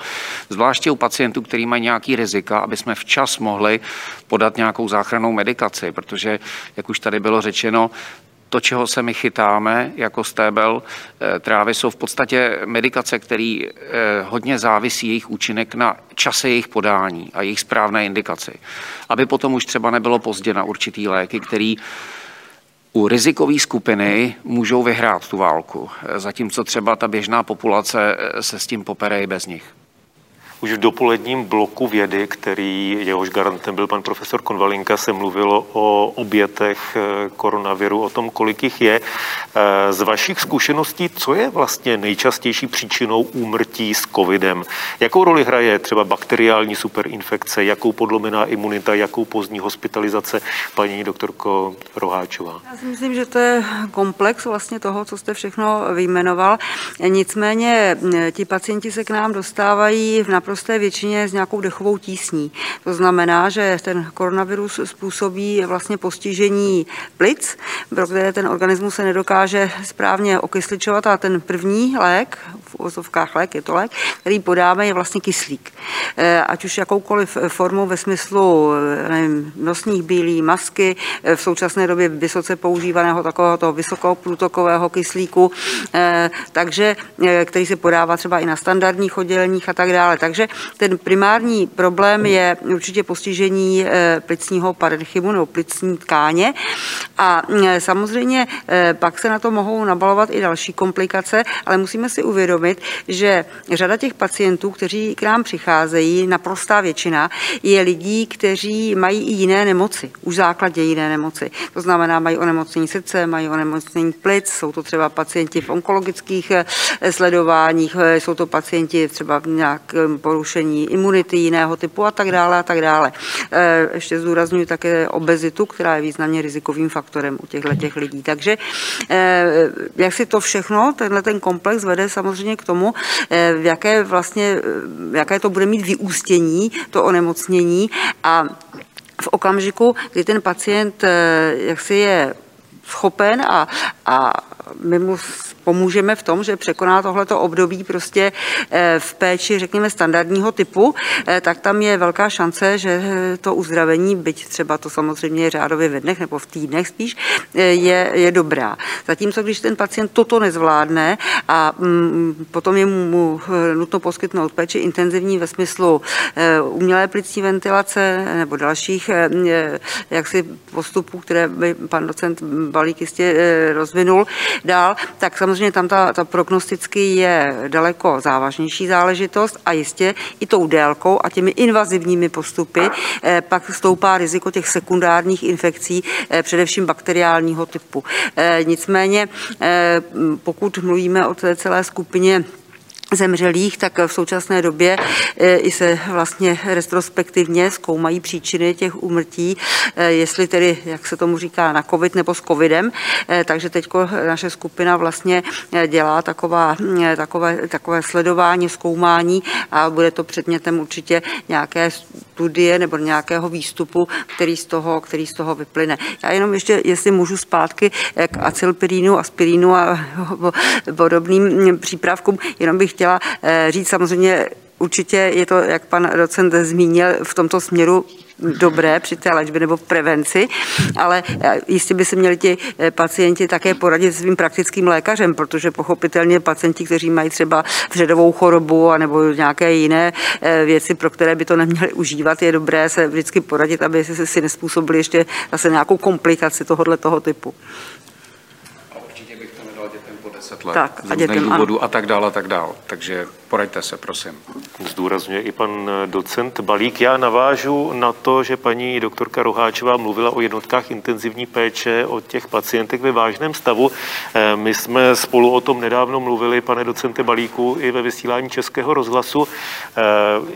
zvláště u pacientů, který mají nějaký rizika, aby jsme včas mohli podat nějakou záchrannou medikaci, protože, jak už tady bylo řečeno, to, čeho se my chytáme jako stébel eh, trávy, jsou v podstatě medikace, které eh, hodně závisí jejich účinek na čase jejich podání a jejich správné indikaci. Aby potom už třeba nebylo pozdě na určitý léky, který u rizikové skupiny můžou vyhrát tu válku, eh, zatímco třeba ta běžná populace se s tím popere i bez nich. Už v dopoledním bloku vědy, který jehož garantem byl pan profesor Konvalinka, se mluvilo o obětech eh, koronaviru, o tom, kolik jich je. Eh, z vašich zkušeností, co je vlastně nejčastější příčinou úmrtí s covidem? Jakou roli hraje třeba bakteriální superinfekce, jakou podlomená imunita, jakou pozdní hospitalizace, paní doktorko Roháčová? Já si myslím, že to je komplex vlastně toho, co jste všechno vyjmenoval. Nicméně eh, ti pacienti se k nám dostávají v naprosté většině s nějakou dechovou tísní. To znamená, že ten koronavirus způsobí vlastně postižení plic, pro které ten organismus se nedokáže správně okysličovat a ten první lék, v ozovkách lék, je to lék, který podáme, je vlastně kyslík. Eh, ať už jakoukoliv formou ve smyslu nevím, nosních bílí, masky, eh, v současné době vysoce používaného takového toho vysokoprůtokového kyslíku, eh, takže, který se podává třeba i na standardních odděleních a tak dále. Takže takže ten primární problém je určitě postižení eh, plicního parenchymu nebo plicní tkáně a eh, samozřejmě eh, pak se na to mohou nabalovat i další komplikace, ale musíme si uvědomit, že řada těch pacientů, kteří k nám přicházejí, naprostá většina, je lidí, kteří mají i jiné nemoci, už základě jiné nemoci. To znamená, mají onemocnění srdce, mají onemocnění plic, jsou to třeba pacienti v onkologických sledováních, jsou to pacienti třeba v nějakém porušení imunity jiného typu a tak dále a tak dále. Eh, ještě zdůraznuju také obezitu, která je významně rizikovým faktorem u těchto těch lidí. Takže eh, jak si to všechno, tenhle ten komplex vede samozřejmě k tomu, eh, jaké vlastně, jaké to bude mít vyústění, to onemocnění a v okamžiku, kdy ten pacient jak si je schopen a, a my mu pomůžeme v tom, že překoná tohleto období prostě v péči, řekněme, standardního typu, tak tam je velká šance, že to uzdravení, byť třeba to samozřejmě řádově ve dnech nebo v týdnech spíš, je, je dobrá. Zatímco když ten pacient toto nezvládne a mm, potom je mu nutno poskytnout péči intenzivní ve smyslu umělé plicní ventilace nebo dalších jaksi postupů, které by pan docent Balík jistě rozvinul dál, tak samozřejmě tam ta, ta prognosticky je daleko závažnější záležitost a jistě i tou délkou a těmi invazivními postupy eh, pak stoupá riziko těch sekundárních infekcí, eh, především bakteriálního typu. Eh, nicméně, pokud mluvíme o té celé skupině zemřelých, tak v současné době eh, i se vlastně retrospektivně zkoumají příčiny těch úmrtí, eh, jestli tedy, jak se tomu říká, na covid nebo s covidem. Eh, takže teď naše skupina vlastně dělá taková, takové, takové sledování, zkoumání a bude to předmětem určitě nějaké studie nebo nějakého výstupu, který z toho, který z toho vyplyne. Já jenom ještě, jestli můžu zpátky k acylpirínu, aspirínu a podobným přípravkům, jenom bych chtěla eh, říct samozřejmě, určitě je to, jak pan docent zmínil, v tomto směru dobré při té léčbě nebo prevenci, ale eh, jistě by se měli ti eh, pacienti také poradit svým praktickým lékařem, protože pochopitelně pacienti, kteří mají třeba vředovou chorobu nebo nějaké jiné věci, pro které by to neměli užívat, je dobré se vždycky poradit, aby si nespůsobili ještě zase nějakou komplikaci tohohle toho typu. 10 let tak, z různých důvodů a tak dále a tak dále. Takže Poraďte se, prosím. Zdůrazňuje i pan docent Balík. Já navážu na to, že paní doktorka Roháčová mluvila o jednotkách intenzivní péče, o těch pacientech ve vážném stavu. Eh, my jsme spolu o tom nedávno mluvili, pane docente Balíku, i ve vysílání Českého rozhlasu. Eh,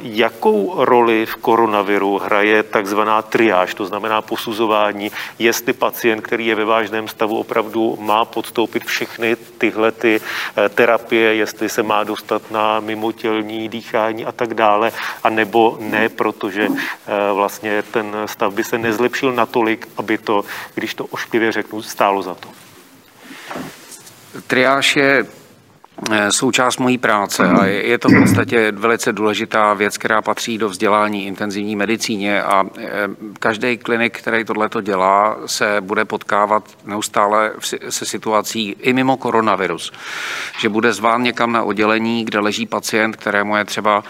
jakou roli v koronaviru hraje takzvaná triáž, to znamená posuzování, jestli pacient, který je ve vážném stavu, opravdu má podstoupit všechny tyhle ty eh, terapie, jestli se má dostat na mimotělní dýchání a tak dále, a nebo ne, protože eh, vlastně ten stav by se nezlepšil natolik, aby to, když to ošklivě řeknu, stálo za to. Triáž je součást mojí práce. A je to v podstatě velice důležitá věc, která patří do vzdělání intenzivní medicíně. A eh, každý klinik, který tohleto dělá, se bude potkávat neustále se situací i mimo koronavirus. Že bude zván někam na oddělení, kde leží pacient, kterému je třeba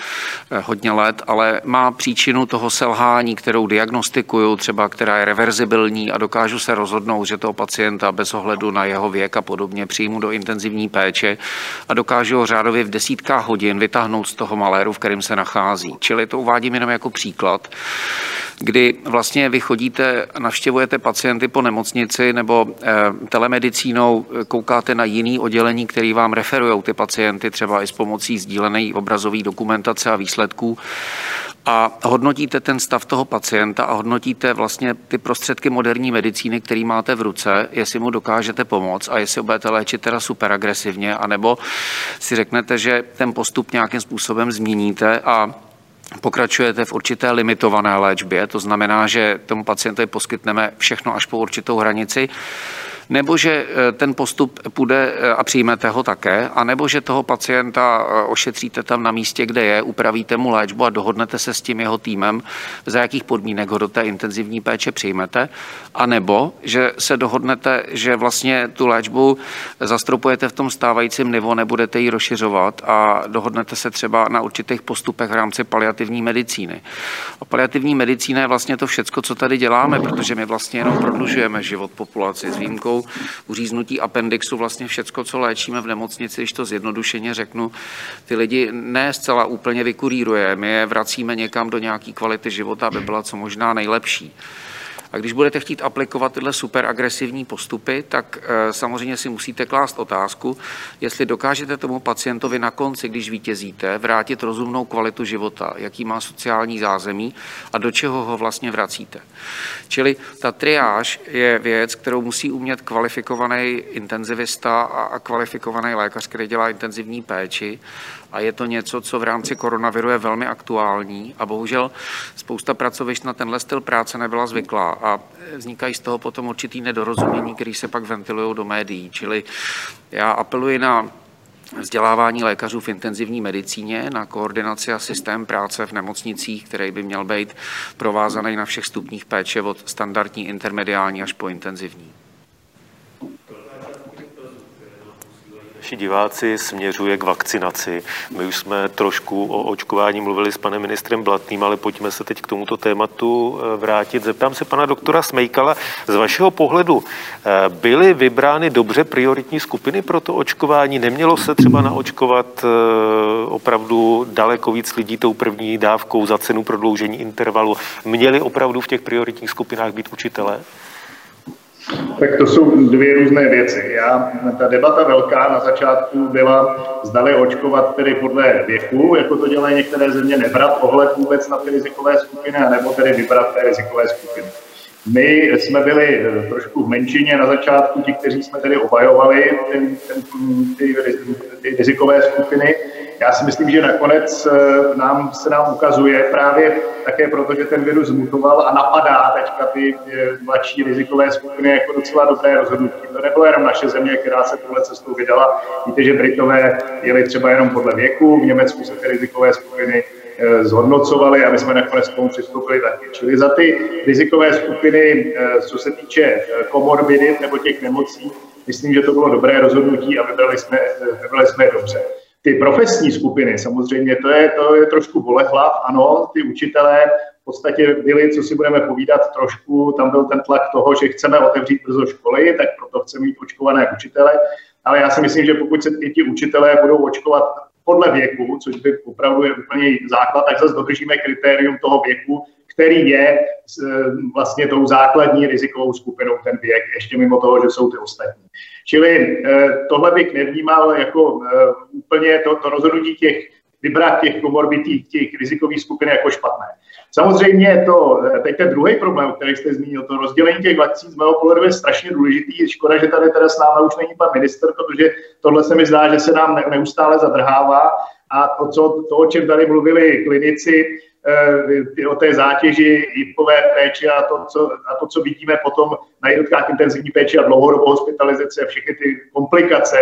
eh, hodně let, ale má příčinu toho selhání, kterou diagnostikuju, třeba která je reverzibilní a dokážu se rozhodnout, že toho pacienta bez ohledu na jeho věk a podobně přijmu do intenzivní péče a dokážu ho řádově v desítkách hodin vytáhnout z toho maléru, v kterém se nachází. Čili to uvádím jenom jako příklad, kdy vlastně vy chodíte, navštěvujete pacienty po nemocnici nebo eh, telemedicínou koukáte na jiný oddělení, který vám referují ty pacienty, třeba i s pomocí sdílené obrazové dokumentace a výsledků a hodnotíte ten stav toho pacienta a hodnotíte vlastně ty prostředky moderní medicíny, který máte v ruce, jestli mu dokážete pomoct a jestli ho budete léčit teda super agresivně, anebo si řeknete, že ten postup nějakým způsobem změníte a pokračujete v určité limitované léčbě, to znamená, že tomu pacientovi poskytneme všechno až po určitou hranici, nebo že eh, ten postup půjde eh, a přijmete ho také, a nebo že toho pacienta eh, ošetříte tam na místě, kde je, upravíte mu léčbu a dohodnete se s tím jeho týmem, za jakých podmínek ho do té intenzivní péče přijmete, a nebo že se dohodnete, že vlastně tu léčbu zastropujete v tom stávajícím nivo, nebudete ji rozšiřovat a dohodnete se třeba na určitých postupech v rámci paliativní medicíny. A paliativní medicína je vlastně to všecko, co tady děláme, protože my vlastně jenom prodlužujeme život populaci s výjimkou uříznutí appendixu, vlastně všecko, co léčíme v nemocnici, když to zjednodušeně řeknu, ty lidi ne zcela úplně vykuríruje, my je vracíme někam do nějaké kvality života, aby byla co možná nejlepší. A když budete chtít aplikovat tyhle super agresivní postupy, tak eh, samozřejmě si musíte klást otázku, jestli dokážete tomu pacientovi na konci, když vítězíte, vrátit rozumnou kvalitu života, jaký má sociální zázemí a do čeho ho vlastně vracíte. Čili ta triáž je věc, kterou musí umět kvalifikovaný intenzivista a kvalifikovaný lékař, který dělá intenzivní péči. A je to něco, co v rámci koronaviru je velmi aktuální. A bohužel spousta pracovišť na tenhle styl práce nebyla zvyklá a vznikají z toho potom určitý nedorozumění, který se pak ventilují do médií. Čili já apeluji na vzdělávání lékařů v intenzivní medicíně, na koordinaci a systém práce v nemocnicích, který by měl být provázaný na všech stupních péče od standardní, intermediální až po intenzivní. Naši diváci směřuje k vakcinaci. My už jsme trošku o očkování mluvili s panem ministrem Blatným, ale pojďme se teď k tomuto tématu eh, vrátit. Zeptám se pana doktora Smejkala, z vašeho pohledu eh, byly vybrány dobře prioritní skupiny pro to očkování? Nemělo se třeba naočkovat eh, opravdu daleko víc lidí tou první dávkou za cenu prodloužení intervalu? Měli opravdu v těch prioritních skupinách být učitelé? Tak to jsou dvě různé věci. Já, ta debata velká na začátku byla, zdali očkovat tedy podle věku, jako to dělají některé země, nebrat ohled vůbec na ty rizikové skupiny, nebo tedy vybrat té rizikové skupiny. My jsme byli eh, trošku v menšině na začátku, ti, kteří jsme tedy obhajovali ten, ten, ty, ty rizikové skupiny, já si myslím, že nakonec eh, nám se nám ukazuje právě také proto, že ten virus mutoval a napadá teďka ty eh, mladší rizikové skupiny jako docela dobré rozhodnutí. To nebylo jenom naše země, která se tuhle cestou vydala. Víte, že Britové jeli třeba jenom podle věku, v Německu se ty rizikové skupiny zhodnocovali a my jsme nakonec k tomu přistoupili taky. Čili za ty rizikové skupiny, co se týče komorbidit nebo těch nemocí, myslím, že to bylo dobré rozhodnutí a vybrali jsme, vybrali jsme dobře. Ty profesní skupiny, samozřejmě, to je, to je trošku bolehlav, ano, ty učitelé v podstatě byli, co si budeme povídat trošku, tam byl ten tlak toho, že chceme otevřít brzo školy, tak proto chceme mít očkované učitele, ale já si myslím, že pokud se ti učitelé budou očkovat podle věku, což by opravdu je úplně základ, tak zase dodržíme kritérium toho věku, který je vlastně tou základní rizikovou skupinou ten věk, ještě mimo toho, že jsou ty ostatní. Čili eh, tohle bych nevnímal jako eh, úplně to, to rozhodnutí těch vybrat těch komorbidí, těch rizikových skupin jako špatné. Samozřejmě to, eh, teď ten druhý problém, který jste zmínil, to rozdělení těch vakcín z mého pohledu je strašně důležitý. Škoda, že tady teda s námi už není pan minister, protože tohle se mi zdá, že se nám neustále zadrhává. A to, co, to o čem tady mluvili klinici, Eh, o té zátěži jipové péče a to, co, a to, co vidíme potom na jednotkách intenzivní péče a dlouhodobou hospitalizace a všechny ty komplikace,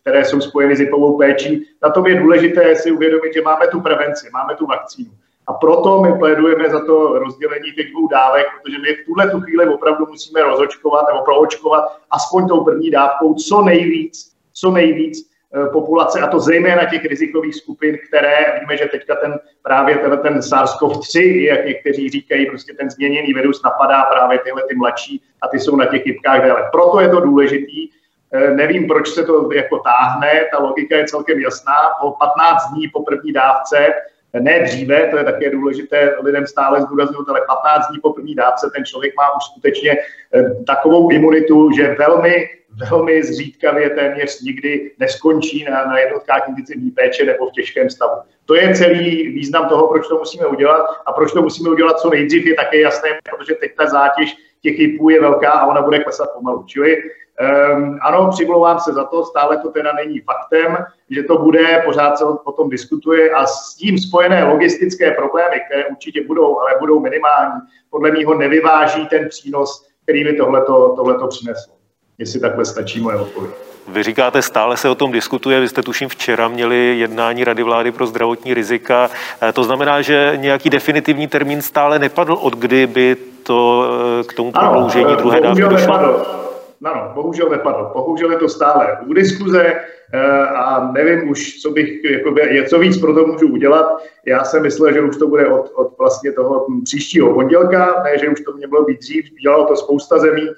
které jsou spojeny s jipovou péčí. Na tom je důležité si uvědomit, že máme tu prevenci, máme tu vakcínu. A proto my plédujeme za to rozdělení těch dvou dávek, protože my v tuhle tu chvíli opravdu musíme rozočkovat nebo proočkovat aspoň tou první dávkou co nejvíc, co nejvíc Eh, populace, a to zejména těch rizikových skupin, které víme, že teďka ten právě ten, ten SARS-CoV-3, jak někteří říkají, prostě ten změněný virus napadá právě tyhle ty mladší a ty jsou na těch kypkách déle. Proto je to důležitý. Eh, nevím, proč se to jako táhne, ta logika je celkem jasná. Po 15 dní po první dávce ne dříve, to je také důležité lidem stále zdůrazňovat, ale 15 dní po první dávce ten člověk má už skutečně eh, takovou imunitu, že velmi velmi zřídkavě téměř nikdy neskončí na, na jednotkách intenzivní péče nebo v těžkém stavu. To je celý význam toho, proč to musíme udělat a proč to musíme udělat co nejdřív, je také jasné, protože teď ta zátěž těch hypů je velká a ona bude klesat pomalu. Čili um, ano, přimlouvám se za to, stále to teda není faktem, že to bude, pořád se o tom diskutuje a s tím spojené logistické problémy, které určitě budou, ale budou minimální, podle mého nevyváží ten přínos, který by tohleto, tohleto přineslo jestli takhle stačí moje odpověď. Vy říkáte, stále se o tom diskutuje. Vy jste tuším včera měli jednání Rady vlády pro zdravotní rizika. Eh, to znamená, že nějaký definitivní termín stále nepadl, od kdy by to eh, k tomu prodloužení druhé dávky došlo? Nepadl. Ano, bohužel nepadl. Bohužel je to stále u diskuze eh, a nevím už, co bych, jakoby, co víc pro to můžu udělat. Já jsem myslel, že už to bude od, od vlastně toho příštího pondělka, ne, že už to mělo být dřív, dělalo to spousta zemí,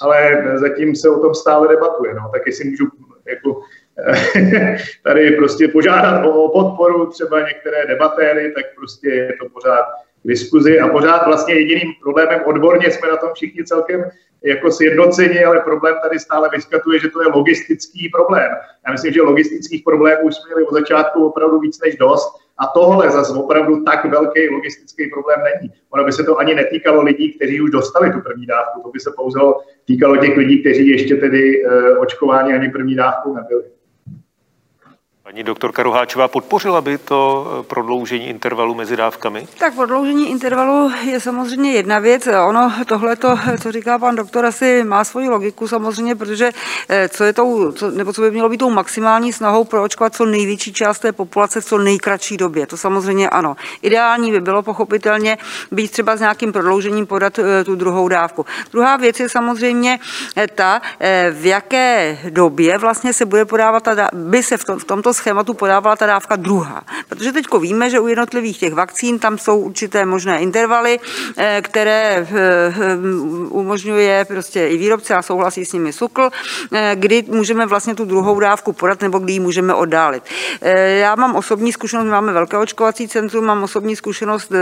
ale zatím se o tom stále debatuje. No. Tak jestli můžu jako, tady prostě požádat o podporu třeba některé debatéry, tak prostě je to pořád diskuzi a pořád vlastně jediným problémem odborně jsme na tom všichni celkem jako sjednoceni, ale problém tady stále vyskatuje, že to je logistický problém. Já myslím, že logistických problémů jsme měli od začátku opravdu víc než dost a tohle zase opravdu tak velký logistický problém není. Ono by se to ani netýkalo lidí, kteří už dostali tu první dávku, to by se pouze týkalo těch lidí, kteří ještě tedy uh, očkování ani první dávku nebyli. Paní doktorka Roháčová podpořila by to eh, prodloužení intervalu mezi dávkami? Tak prodloužení intervalu je samozřejmě jedna věc. Ono tohle, co říká pan doktor, asi má svoji logiku samozřejmě, protože eh, co je tou, co, nebo co by mělo být tou maximální snahou proočkovat co největší část té populace v co nejkratší době. To samozřejmě ano. Ideální by bylo pochopitelně být třeba s nějakým prodloužením podat eh, tu druhou dávku. Druhá věc je samozřejmě ta, v jaké době vlastně se bude podávat ta, by se v, tom, v tomto schématu podávala ta dávka druhá. Protože teď víme, že u jednotlivých těch vakcín tam jsou určité možné intervaly, eh, které eh, eh, umožňuje prostě i výrobce a souhlasí s nimi SUKL, kdy můžeme vlastně tu druhou dávku podat nebo kdy ji můžeme oddálit. Já mám osobní zkušenost, máme velké očkovací centrum, mám osobní zkušenost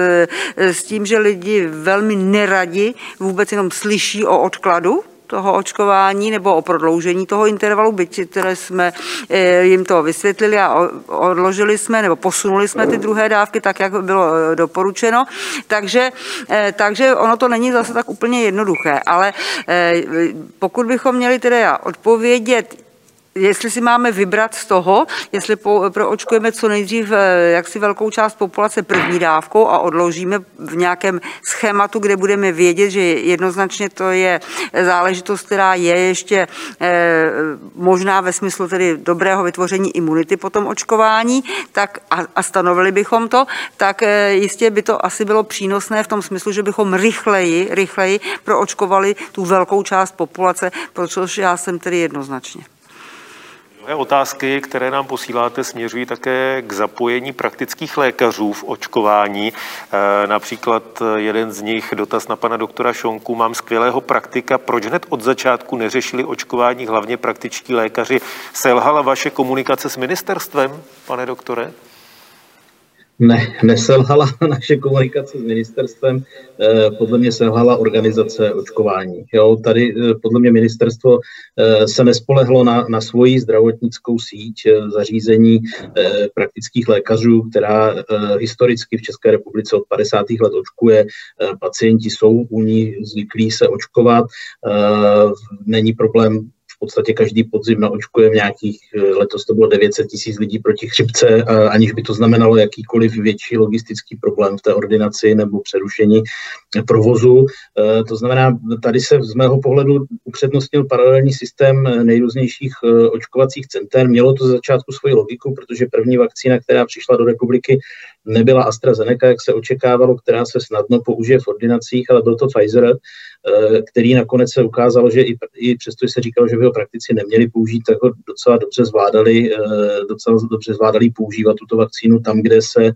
s tím, že lidi velmi neradi vůbec jenom slyší o odkladu, toho očkování nebo o prodloužení toho intervalu, byť které jsme eh, jim to vysvětlili a odložili jsme nebo posunuli jsme ty druhé dávky tak, jak bylo eh, doporučeno. Takže, eh, takže ono to není zase tak úplně jednoduché, ale pokud bychom měli teda odpovědět jestli si máme vybrat z toho, jestli proočkujeme co nejdřív eh, jaksi velkou část populace první dávkou a odložíme v nějakém schématu, kde budeme vědět, že jednoznačně to je záležitost, která je ještě eh, možná ve smyslu tedy dobrého vytvoření imunity po tom očkování, tak a, a stanovili bychom to, tak eh, jistě by to asi bylo přínosné v tom smyslu, že bychom rychleji, rychleji proočkovali tu velkou část populace, protože já jsem tedy jednoznačně. Mnohé otázky, které nám posíláte, směřují také k zapojení praktických lékařů v očkování. E, například jeden z nich, dotaz na pana doktora Šonku, mám skvělého praktika, proč hned od začátku neřešili očkování hlavně praktičtí lékaři? Selhala vaše komunikace s ministerstvem, pane doktore? Ne, neselhala naše komunikace s ministerstvem, eh, podle mě selhala organizace očkování. Jo, tady eh, podle mě ministerstvo eh, se nespolehlo na, na svoji zdravotnickou síť zařízení praktických lékařů, která historicky v České republice od 50. let očkuje. Pacienti jsou u ní zvyklí se očkovat. Není problém v podstatě každý podzim naočkujeme nějakých, eh, letos to bylo 900 tisíc lidí proti chřipce, aniž by to znamenalo jakýkoliv větší logistický problém v té ordinaci nebo přerušení provozu. Eh, to znamená, tady se z mého pohledu upřednostnil paralelní systém nejrůznějších eh, očkovacích center. Mělo to za začátku svoji logiku, protože první vakcína, která přišla do republiky, nebyla AstraZeneca, jak se očekávalo, která se snadno použije v ordinacích, ale byl to Pfizer, který nakonec se ukázalo, že i, přesto se říkalo, že by ho praktici neměli použít, tak ho docela dobře zvládali, eh, docela dobře zvládali používat tuto vakcínu tam, kde se eh,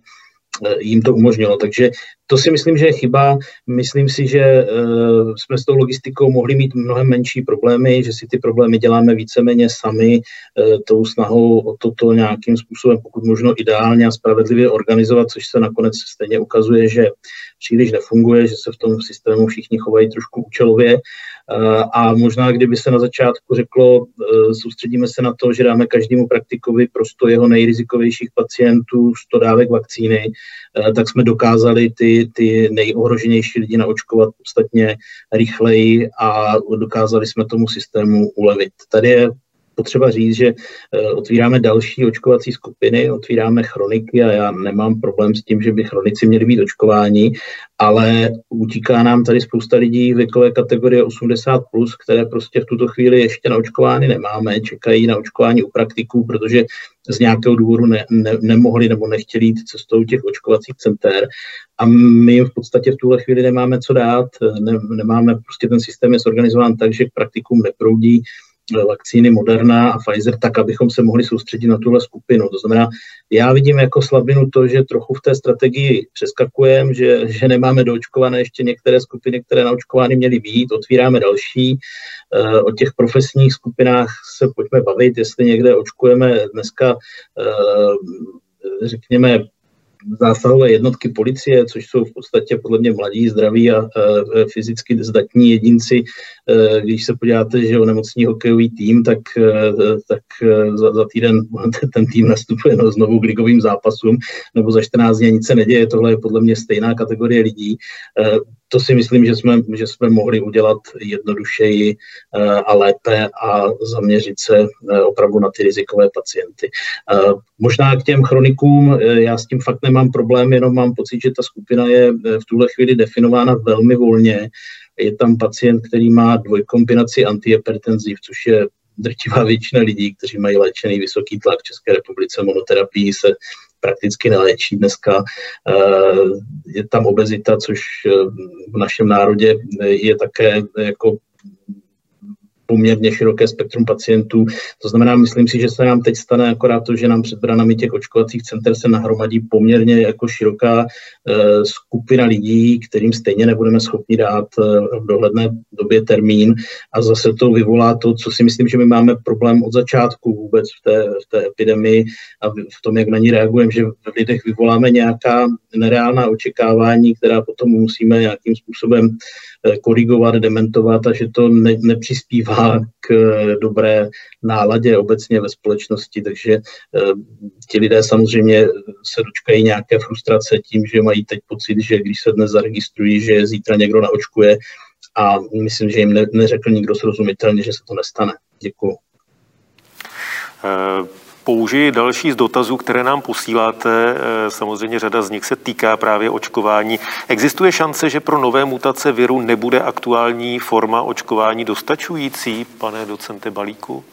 jim to umožnilo. Takže to si myslím, že je chyba. Myslím si, že uh, jsme s tou logistikou mohli mít mnohem menší problémy, že si ty problémy děláme víceméně sami uh, tou snahou o toto nějakým způsobem, pokud možno ideálně a spravedlivě organizovat, což se nakonec stejně ukazuje, že příliš nefunguje, že se v tom systému všichni chovají trošku účelově. Uh, a možná, kdyby se na začátku řeklo, soustředíme se na to, že dáme každému praktikovi prosto jeho nejrizikovějších pacientů 100 dávek vakcíny, tak jsme dokázali ty ty, nejohroženější lidi naočkovat podstatně rychleji a dokázali jsme tomu systému ulevit. Tady je potřeba říct, že eh, otvíráme další očkovací skupiny, otvíráme chroniky a já nemám problém s tím, že by chronici měli být očkováni, ale utíká nám tady spousta lidí věkové kategorie 80+, plus, které prostě v tuto chvíli ještě naočkovány nemáme, čekají na očkování u praktiků, protože z nějakého důvodu ne, ne, nemohli nebo nechtěli jít cestou těch očkovacích center. A my jim v podstatě v tuhle chvíli nemáme co dát, ne, nemáme, prostě ten systém je zorganizován tak, že k praktikům neproudí vakcíny Moderna a Pfizer tak, abychom se mohli soustředit na tuhle skupinu. To znamená, já vidím jako slabinu to, že trochu v té strategii přeskakujeme, že, že nemáme doočkované ještě některé skupiny, které naočkovány měly být, otvíráme další. Eh, o těch profesních skupinách se pojďme bavit, jestli někde očkujeme dneska eh, řekněme, zásahové jednotky policie, což jsou v podstatě podle mě mladí, zdraví a e, fyzicky zdatní jedinci. E, když se podíváte, že o nemocní hokejový tým, tak, e, tak za, za týden ten tým nastupuje no, znovu k ligovým zápasům, nebo za 14 dní nic se neděje. Tohle je podle mě stejná kategorie lidí to si myslím, že jsme, že jsme mohli udělat jednodušeji a lépe a zaměřit se opravdu na ty rizikové pacienty. Možná k těm chronikům, já s tím fakt nemám problém, jenom mám pocit, že ta skupina je v tuhle chvíli definována velmi volně. Je tam pacient, který má dvojkombinaci antihypertenziv, což je drtivá většina lidí, kteří mají léčený vysoký tlak v České republice, monoterapii se prakticky neléčí dneska. Eh, je tam obezita, což eh, v našem národě je také jako poměrně široké spektrum pacientů. To znamená, myslím si, že se nám teď stane akorát to, že nám před branami těch očkovacích center se nahromadí poměrně jako široká uh, skupina lidí, kterým stejně nebudeme schopni dát uh, v dohledné době termín a zase to vyvolá to, co si myslím, že my máme problém od začátku vůbec v té, v té epidemii a v tom, jak na ní reagujeme, že v lidech vyvoláme nějaká nereálná očekávání, která potom musíme nějakým způsobem Eh, korigovat, dementovat a že to ne, nepřispívá k eh, dobré náladě obecně ve společnosti. Takže eh, ti lidé samozřejmě se dočkají nějaké frustrace tím, že mají teď pocit, že když se dnes zaregistrují, že zítra někdo naočkuje a myslím, že jim ne, neřekl nikdo srozumitelně, že se to nestane. Děkuji. Použiji další z dotazů, které nám posíláte. Eh, samozřejmě řada z nich se týká právě očkování. Existuje šance, že pro nové mutace viru nebude aktuální forma očkování dostačující, pane docente Balíku?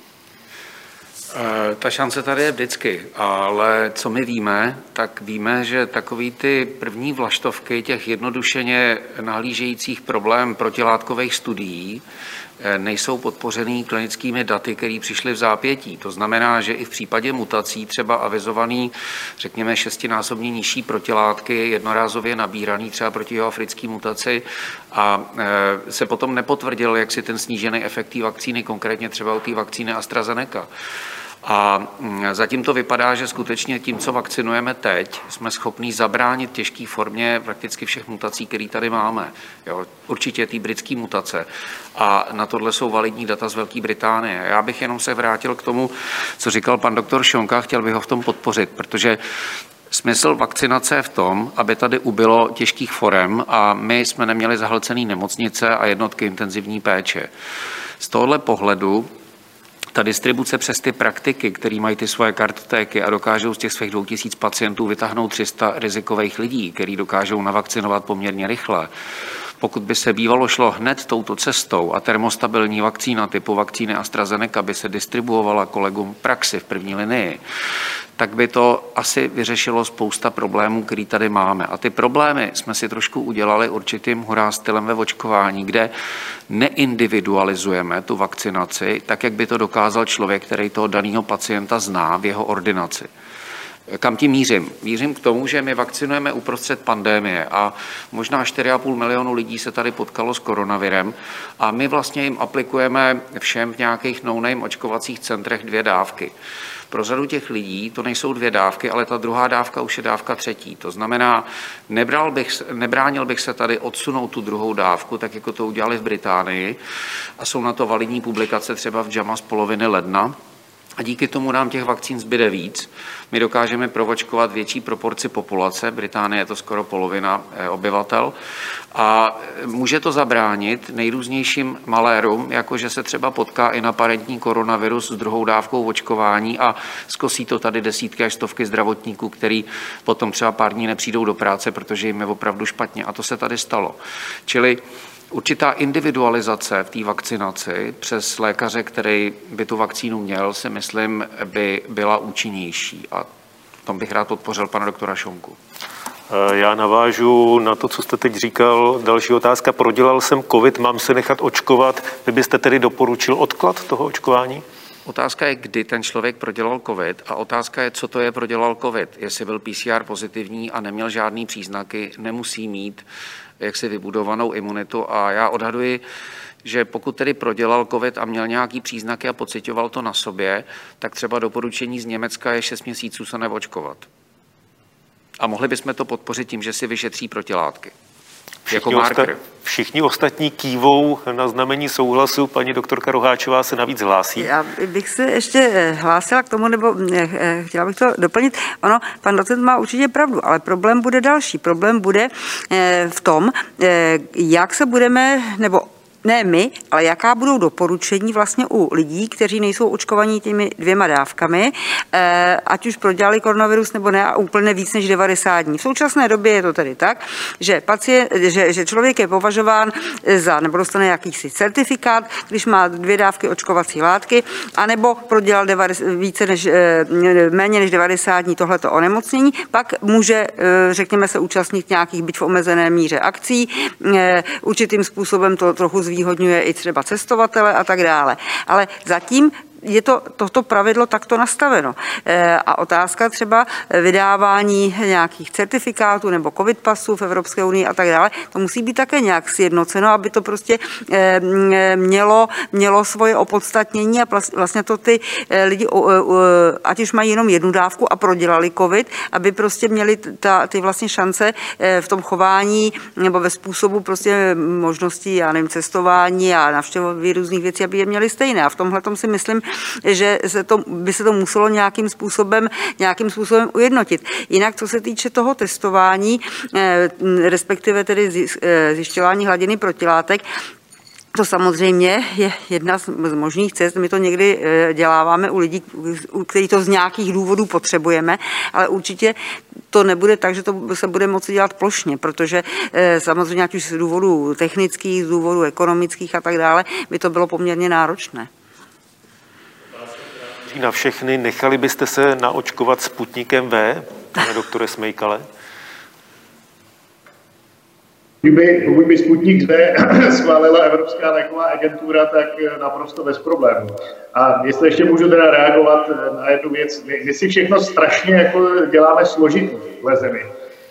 Eh, ta šance tady je vždycky, ale co my víme, tak víme, že takový ty první vlaštovky těch jednodušeně nahlížejících problém protilátkových studií nejsou podpořený klinickými daty, které přišly v zápětí. To znamená, že i v případě mutací třeba avizovaný, řekněme, šestinásobně nižší protilátky, jednorázově nabíraný třeba proti jeho africké mutaci a eh, se potom nepotvrdil, jak si ten snížený efekt té vakcíny, konkrétně třeba u té vakcíny AstraZeneca. A mm, zatím to vypadá, že skutečně tím, co vakcinujeme teď, jsme schopni zabránit těžké formě prakticky všech mutací, které tady máme. Jo, určitě ty britské mutace. A na tohle jsou validní data z Velké Británie. Já bych jenom se vrátil k tomu, co říkal pan doktor Šonka, chtěl bych ho v tom podpořit, protože Smysl vakcinace je v tom, aby tady ubylo těžkých forem a my jsme neměli zahlcený nemocnice a jednotky intenzivní péče. Z tohohle pohledu ta distribuce přes ty praktiky, který mají ty svoje kartotéky a dokážou z těch svých 2000 pacientů vytáhnout 300 rizikových lidí, který dokážou navakcinovat poměrně rychle, pokud by se bývalo šlo hned touto cestou a termostabilní vakcína typu vakcíny AstraZeneca by se distribuovala kolegům praxi v první linii, tak by to asi vyřešilo spousta problémů, který tady máme. A ty problémy jsme si trošku udělali určitým hurá stylem ve očkování, kde neindividualizujeme tu vakcinaci tak, jak by to dokázal člověk, který toho daného pacienta zná v jeho ordinaci. Kam tím mířím? Mířím k tomu, že my vakcinujeme uprostřed pandémie a možná 4,5 milionu lidí se tady potkalo s koronavirem a my vlastně jim aplikujeme všem v nějakých no očkovacích centrech dvě dávky. Pro řadu těch lidí to nejsou dvě dávky, ale ta druhá dávka už je dávka třetí. To znamená, nebral bych, nebránil bych se tady odsunout tu druhou dávku, tak jako to udělali v Británii a jsou na to validní publikace třeba v JAMA z poloviny ledna, a díky tomu nám těch vakcín zbyde víc. My dokážeme provočkovat větší proporci populace, Británie je to skoro polovina eh, obyvatel, a může to zabránit nejrůznějším malérům, jako že se třeba potká i parentní koronavirus s druhou dávkou očkování a zkosí to tady desítky až stovky zdravotníků, který potom třeba pár dní nepřijdou do práce, protože jim je opravdu špatně. A to se tady stalo. Čili Určitá individualizace v té vakcinaci přes lékaře, který by tu vakcínu měl, si myslím, by byla účinnější. A tom bych rád podpořil pana doktora Šonku. Eh, já navážu na to, co jste teď říkal. Další otázka. Prodělal jsem COVID, mám se nechat očkovat. Vy byste tedy doporučil odklad toho očkování? Otázka je, kdy ten člověk prodělal COVID a otázka je, co to je prodělal COVID. Jestli byl PCR pozitivní a neměl žádný příznaky, nemusí mít jaksi vybudovanou imunitu a já odhaduji, že pokud tedy prodělal COVID a měl nějaký příznaky a pocitoval to na sobě, tak třeba doporučení z Německa je 6 měsíců se neočkovat. A mohli bychom to podpořit tím, že si vyšetří protilátky. Jako marker. Osta- všichni ostatní kývou na znamení souhlasu. Paní doktorka Roháčová se navíc hlásí. Já bych se ještě eh, hlásila k tomu, nebo eh, eh, chtěla bych to doplnit. Ono, pan docent má určitě pravdu, ale problém bude další. Problém bude v tom, jak se budeme, nebo ne my, ale jaká budou doporučení vlastně u lidí, kteří nejsou očkovaní těmi dvěma dávkami, eh, ať už prodělali koronavirus nebo ne, a úplně víc než 90 dní. V současné době je to tedy tak, že, pacient, že, že člověk je považován za, nebo dostane jakýsi certifikát, když má dvě dávky očkovací látky, anebo prodělal více než, eh, méně než 90 dní tohleto onemocnění, pak může, eh, řekněme se, účastnit nějakých byť v omezené míře akcí, určitým způsobem to trochu zvýhodňuje i třeba cestovatele a tak dále. Ale zatím je to toto pravidlo takto nastaveno. Eh, a otázka třeba vydávání nějakých certifikátů nebo covid pasů v Evropské unii a tak dále, to musí být také nějak sjednoceno, aby to prostě eh, mělo, mělo svoje opodstatnění a vlastně to ty eh, lidi, ať už mají jenom jednu dávku a prodělali covid, aby prostě měli ta, ty vlastně šance v tom chování nebo ve způsobu prostě možností, já nevím, cestování a navštěvování různých věcí, aby je měli stejné. A v tomhle si myslím, že se to, by se to muselo nějakým způsobem, nějakým způsobem ujednotit. Jinak, co se týče toho testování, eh, respektive tedy eh, zjišťování hladiny protilátek, to samozřejmě je jedna z možných cest. My to někdy eh, děláváme u lidí, u kterých to z nějakých důvodů potřebujeme, ale určitě to nebude tak, že to se bude moci dělat plošně, protože samozřejmě ať už z důvodů technických, z důvodů ekonomických a tak dále, by to bylo poměrně náročné na všechny. Nechali byste se naočkovat Sputnikem V, pane doktore Smejkale? Kdyby, pokud by Sputnik V schválila Evropská léková agentura, tak naprosto bez problémů. A jestli ještě můžu teda reagovat na jednu věc, my, my si všechno strašně jako děláme složitý v zemi.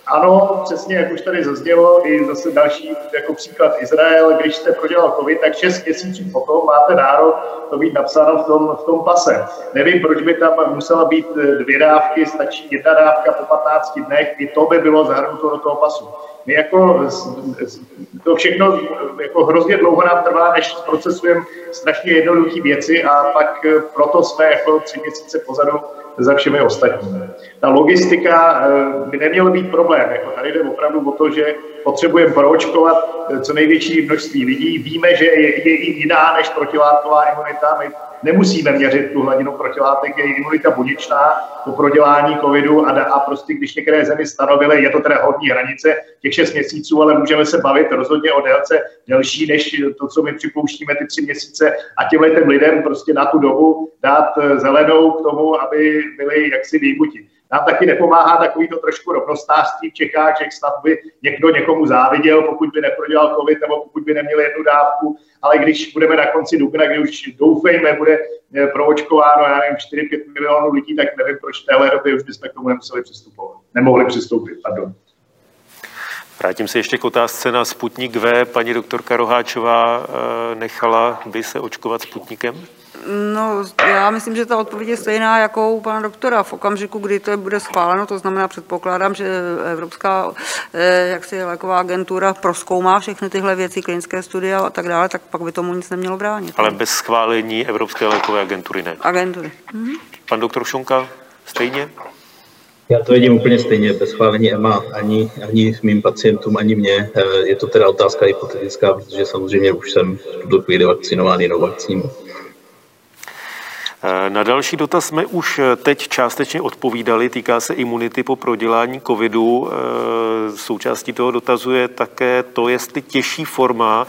Ano, přesně jak už tady zaznělo, i zase další jako příklad Izrael, když jste prodělal COVID, tak 6 měsíců potom máte nárok to být napsáno v tom, v tom pase. Nevím, proč by tam musela být dvě dávky, stačí jedna dávka po 15 dnech, i to by bylo zahrnuto do toho pasu. My jako to všechno jako hrozně dlouho nám trvá, než procesujeme strašně jednoduché věci a pak proto jsme jako tři měsíce pozadu za všemi ostatními. Ta logistika eh, by neměla být problém. Jako tady jde opravdu o to, že potřebujeme proočkovat eh, co největší množství lidí. Víme, že je, je jiná než protilátková imunita. My nemusíme měřit tu hladinu protilátek, je imunita buněčná po prodělání covidu a, a prostě když některé zemi stanovily, je to teda hodní hranice těch 6 měsíců, ale můžeme se bavit rozhodně o délce delší než to, co my připouštíme ty tři měsíce a těmhle těm lidem prostě na tu dobu dát eh, zelenou k tomu, aby byli jaksi výjimuti. Nám taky nepomáhá takový to trošku rovnostářství v Čechách, že snad by někdo někomu záviděl, pokud by neprodělal covid nebo pokud by neměl jednu dávku, ale když budeme na konci dubna, kdy už doufejme, bude eh, proočkováno, já nevím, 4-5 milionů lidí, tak nevím, proč v téhle době už bychom k tomu nemuseli přistupovat. Nemohli přistoupit, pardon. Vrátím se ještě k otázce na Sputnik V. Paní doktorka Roháčová eh, nechala by se očkovat Sputnikem? No, já myslím, že ta odpověď je stejná jako u pana doktora. V okamžiku, kdy to bude schváleno, to znamená, předpokládám, že Evropská eh, jak si léková agentura proskoumá všechny tyhle věci, klinické studie a tak dále, tak pak by tomu nic nemělo bránit. Ale bez schválení Evropské lékové agentury ne. Agentury. Mhm. Pan doktor Šonka, stejně? Já to vidím úplně stejně, bez schválení EMA ani, ani mým pacientům, ani mě. Eh, je to teda otázka hypotetická, protože samozřejmě už jsem v tuto chvíli vakcinován jinou vakcínou. Eh, na další dotaz jsme už eh, teď částečně odpovídali, týká se imunity po prodělání covidu. Eh, součástí toho dotazu je také to, jestli těžší forma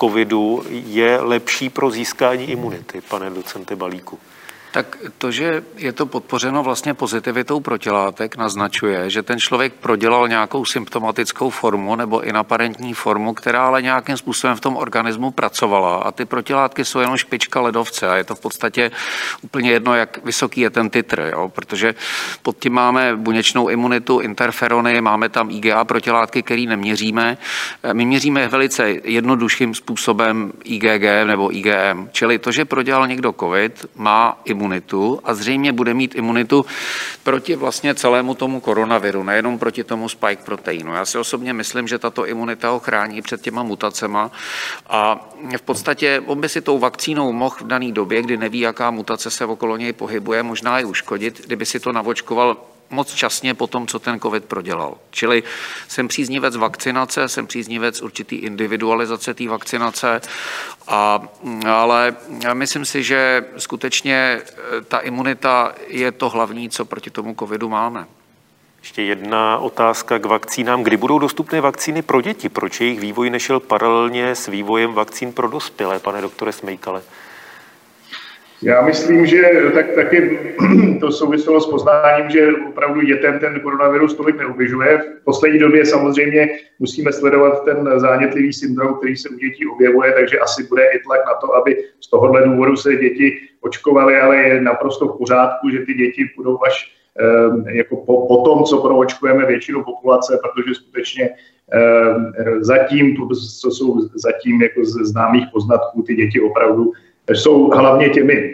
covidu je lepší pro získání imunity, pane docente Balíku. Tak to, že je to podpořeno vlastně pozitivitou protilátek, naznačuje, že ten člověk prodělal nějakou symptomatickou formu nebo inaparentní formu, která ale nějakým způsobem v tom organismu pracovala. A ty protilátky jsou jenom špička ledovce a je to v podstatě úplně jedno, jak vysoký je ten titr, jo? protože pod tím máme buněčnou imunitu, interferony, máme tam IgA protilátky, které neměříme. My měříme velice jednodušším způsobem IgG nebo IgM, čili to, že prodělal někdo COVID, má imunitu imunitu a zřejmě bude mít imunitu proti vlastně celému tomu koronaviru, nejenom proti tomu spike proteinu. Já si osobně myslím, že tato imunita ho chrání před těma mutacema a v podstatě on by si tou vakcínou mohl v dané době, kdy neví, jaká mutace se okolo něj pohybuje, možná i uškodit, kdyby si to navočkoval moc časně po tom, co ten COVID prodělal. Čili jsem příznivec vakcinace, jsem příznivec určitý individualizace té vakcinace, a, ale myslím si, že skutečně eh, ta imunita je to hlavní, co proti tomu COVIDu máme. Ještě jedna otázka k vakcínám. Kdy budou dostupné vakcíny pro děti? Proč jejich vývoj nešel paralelně s vývojem vakcín pro dospělé, pane doktore Smejkale? Já myslím, že tak taky to souviselo s poznáním, že opravdu dětem ten koronavirus tolik neubližuje. V poslední době samozřejmě musíme sledovat ten zánětlivý syndrom, který se u dětí objevuje, takže asi bude i tlak na to, aby z tohohle důvodu se děti očkovaly, ale je naprosto v pořádku, že ty děti budou až eh, jako po, po tom, co proočkujeme většinu populace, protože skutečně eh, zatím, co jsou zatím jako z známých poznatků, ty děti opravdu jsou hlavně těmi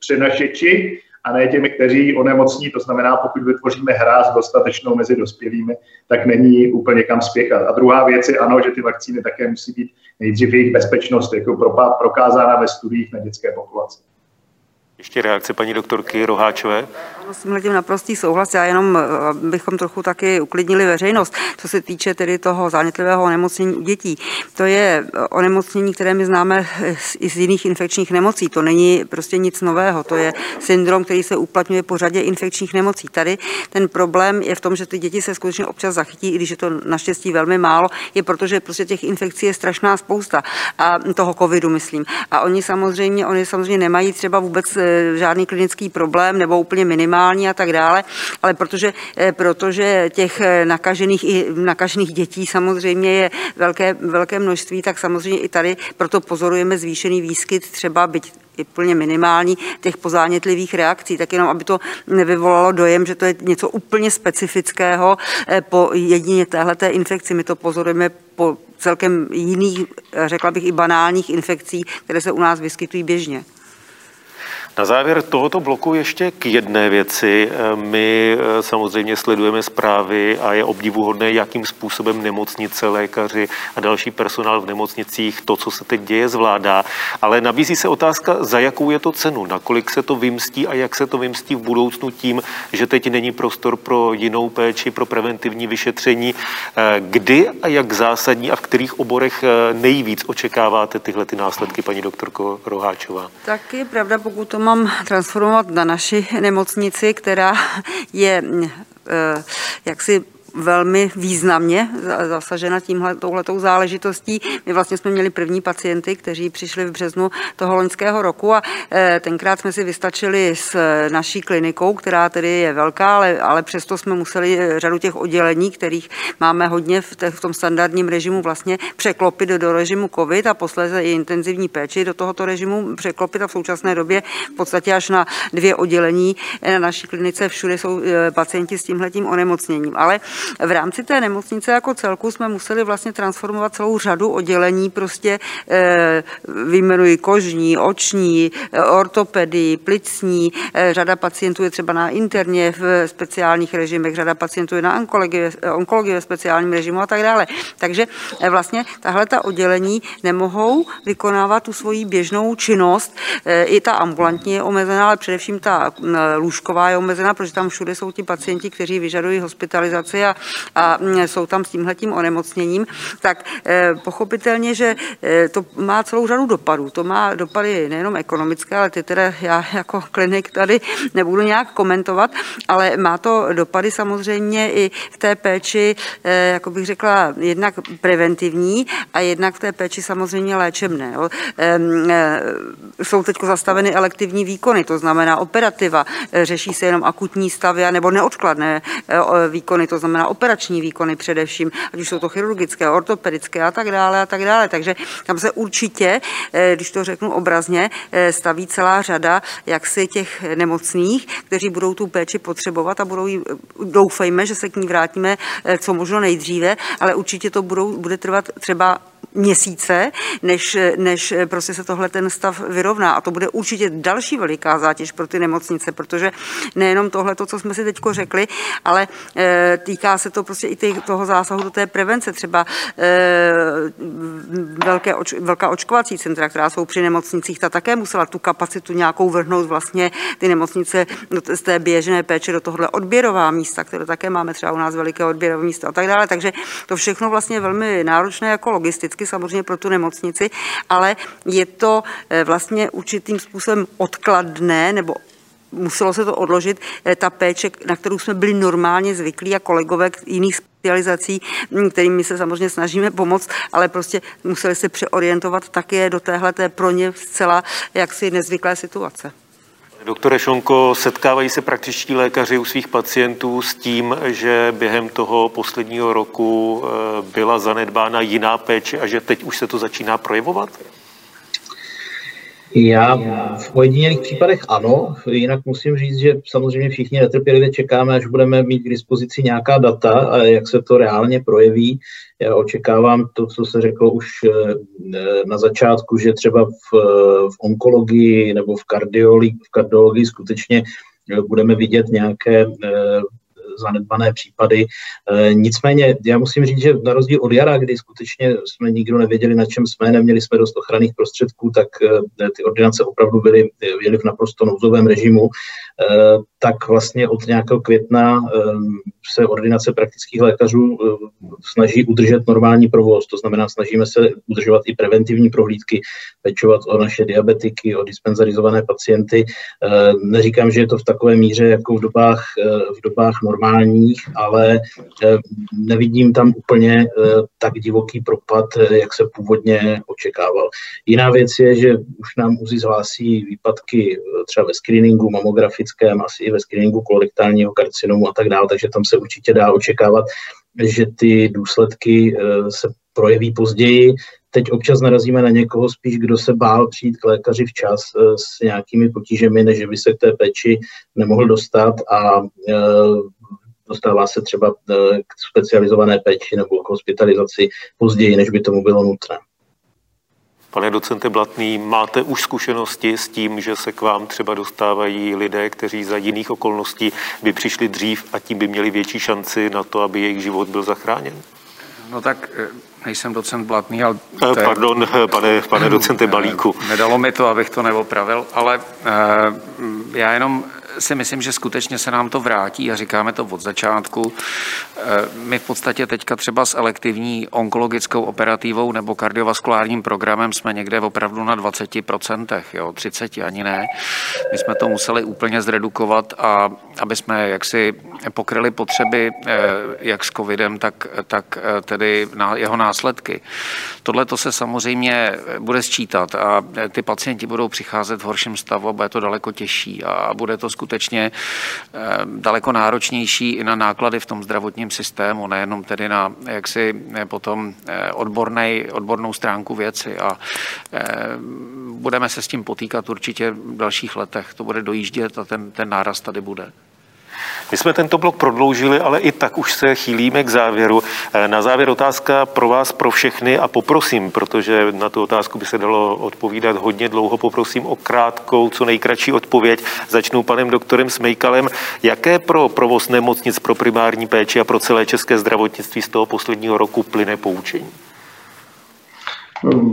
přenašeči a ne těmi, kteří onemocní. To znamená, pokud vytvoříme hráz dostatečnou mezi dospělými, tak není úplně kam spěchat. A druhá věc je ano, že ty vakcíny také musí být nejdřív jejich bezpečnost jako prokázána ve studiích na dětské populaci. Ještě reakce paní doktorky Roháčové. S tím naprostý souhlas, já jenom eh, bychom trochu taky uklidnili veřejnost, co se týče tedy toho zánětlivého onemocnění u dětí. To je eh, onemocnění, které my známe i z jiných infekčních nemocí. To není prostě nic nového, to je syndrom, který se uplatňuje po řadě infekčních nemocí. Tady ten problém je v tom, že ty děti se skutečně občas zachytí, i když je to naštěstí velmi málo, je protože prostě těch infekcí je strašná spousta a toho covidu, myslím. A oni samozřejmě, oni samozřejmě nemají třeba vůbec eh, žádný klinický problém nebo úplně minimální minimální a tak dále, ale protože, eh, protože těch eh, nakažených, i nakažených dětí samozřejmě je velké, velké množství, tak samozřejmě i tady proto pozorujeme zvýšený výskyt třeba byť je plně minimální těch pozánětlivých reakcí, tak jenom, aby to nevyvolalo dojem, že to je něco úplně specifického eh, po jedině téhleté infekci. My to pozorujeme po celkem jiných, řekla bych i banálních infekcí, které se u nás vyskytují běžně. Na závěr tohoto bloku ještě k jedné věci. My eh, samozřejmě sledujeme zprávy a je obdivuhodné, jakým způsobem nemocnice, lékaři a další personál v nemocnicích to, co se teď děje, zvládá. Ale nabízí se otázka, za jakou je to cenu, nakolik se to vymstí a jak se to vymstí v budoucnu tím, že teď není prostor pro jinou péči, pro preventivní vyšetření. Eh, kdy a jak zásadní a v kterých oborech eh, nejvíc očekáváte tyhle ty následky, paní doktorko Roháčová? Tak je pravda, pokud to mám transformovat na naši nemocnici, která je eh, jaksi velmi významně zasažena tímhle, touhletou záležitostí. My vlastně jsme měli první pacienty, kteří přišli v březnu toho loňského roku a eh, tenkrát jsme si vystačili s naší klinikou, která tedy je velká, ale, ale přesto jsme museli eh, řadu těch oddělení, kterých máme hodně v, v tom standardním režimu vlastně překlopit do, do režimu COVID a posléze i intenzivní péči do tohoto režimu překlopit a v současné době v podstatě až na dvě oddělení na naší klinice všude jsou pacienti s tímhletím onemocněním. Ale v rámci té nemocnice jako celku jsme museli vlastně transformovat celou řadu oddělení, prostě e, vyjmenuji kožní, oční, eh, ortopedii, plicní, e, řada pacientů je třeba na interně v speciálních režimech, řada pacientů je na onkologii, onkologii ve speciálním režimu a tak dále. Takže vlastně tahle ta oddělení nemohou vykonávat tu svoji běžnou činnost. I ta ambulantní je omezená, ale především ta lůžková je omezená, protože tam všude jsou ti pacienti, kteří vyžadují hospitalizaci a a jsou tam s tímhletím onemocněním, tak eh, pochopitelně, že eh, to má celou řadu dopadů. To má dopady nejenom ekonomické, ale ty teda já jako klinik tady nebudu nějak komentovat, ale má to dopady samozřejmě i v té péči, eh, jako bych řekla, jednak preventivní a jednak v té péči samozřejmě léčebné. Jsou teď zastaveny elektivní výkony, to znamená operativa, řeší se jenom akutní stavy nebo neodkladné výkony, to znamená operační výkony především, ať už jsou to chirurgické, ortopedické a tak dále a tak dále. Takže tam se určitě, eh, když to řeknu obrazně, eh, staví celá řada jaksi těch nemocných, kteří budou tu péči potřebovat a budou jí, doufejme, že se k ní vrátíme eh, co možno nejdříve, ale určitě to budou, bude trvat třeba měsíce, než, než prostě se tohle ten stav vyrovná. A to bude určitě další veliká zátěž pro ty nemocnice, protože nejenom tohle, to, co jsme si teď řekli, ale e, týká se to prostě i toho zásahu do té prevence. Třeba e, velké, oč, velká očkovací centra, která jsou při nemocnicích, ta také musela tu kapacitu nějakou vrhnout vlastně ty nemocnice z té běžné péče do tohohle odběrová místa, které také máme třeba u nás veliké odběrové místo a tak dále. Takže to všechno vlastně je velmi náročné jako logisticky samozřejmě pro tu nemocnici, ale je to eh, vlastně určitým způsobem odkladné nebo muselo se to odložit, eh, ta péče, na kterou jsme byli normálně zvyklí a kolegové jiných specializací, hm, kterými se samozřejmě snažíme pomoct, ale prostě museli se přeorientovat také do téhle pro ně zcela jaksi nezvyklé situace. Doktore Šonko, setkávají se praktičtí lékaři u svých pacientů s tím, že během toho posledního roku eh, byla zanedbána jiná péče a že teď už se to začíná projevovat? Já v ojedinělých případech ano, jinak musím říct, že samozřejmě všichni netrpělivě čekáme, až budeme mít k dispozici nějaká data a jak se to reálně projeví. Já očekávám to, co se řeklo už eh, na začátku, že třeba v, v onkologii nebo v kardiologii, v kardiologii skutečně budeme vidět nějaké eh, zanedbané případy. E, nicméně já musím říct, že na rozdíl od jara, kdy skutečně jsme nikdo nevěděli, na čem jsme, neměli jsme dost ochranných prostředků, tak e, ty ordinace opravdu byly, byly v naprosto nouzovém režimu, e, tak vlastně od nějakého května se ordinace praktických lékařů snaží udržet normální provoz, to znamená, snažíme se udržovat i preventivní prohlídky, pečovat o naše diabetiky, o dispenzarizované pacienty. Neříkám, že je to v takové míře jako v dobách, v dobách normální normálních, ale eh, nevidím tam úplně eh, tak divoký propad, eh, jak se původně očekával. Jiná věc je, že už nám UZI zhlásí výpadky třeba ve screeningu mamografickém, asi i ve screeningu kolorektálního karcinomu a tak dále, takže tam se určitě dá očekávat, že ty důsledky se projeví později. Teď občas narazíme na někoho spíš, kdo se bál přijít k lékaři včas s nějakými potížemi, než by se k té péči nemohl dostat a dostává se třeba eh, k specializované péči nebo k hospitalizaci později, než by tomu bylo nutné. Pane docente Blatný, máte už zkušenosti s tím, že se k vám třeba dostávají lidé, kteří za jiných okolností by přišli dřív a tím by měli větší šanci na to, aby jejich život byl zachráněn? No tak eh, nejsem docent Blatný, ale... To je... Pardon, pane, pane docente Balíku. Nedalo mi to, abych to neopravil, ale já jenom si myslím, že skutečně se nám to vrátí a říkáme to od začátku. Eh, my v podstatě teďka třeba s elektivní onkologickou operativou nebo kardiovaskulárním programem jsme někde opravdu na 20%, jo, 30 ani ne. My jsme to museli úplně zredukovat a aby jsme jaksi pokryli potřeby eh, jak s covidem, tak, tak eh, tedy na jeho následky. Tohle to se samozřejmě bude sčítat a ty pacienti budou přicházet v horším stavu a bude to daleko těžší a bude to skutečně eh, daleko náročnější i na náklady v tom zdravotním systému, nejenom tedy na jaksi eh, potom eh, odbornej, odbornou stránku věci a budeme se s tím potýkat určitě v dalších letech. To bude dojíždět a ten, ten náraz tady bude. My jsme tento blok prodloužili, ale i tak už se chýlíme k závěru. Eh, na závěr otázka pro vás, pro všechny a poprosím, protože na tu otázku by se dalo odpovídat hodně dlouho, poprosím o krátkou, co nejkratší odpověď. Začnu panem doktorem Smejkalem. Jaké pro provoz nemocnic, pro primární péči a pro celé české zdravotnictví z toho posledního roku plyne poučení?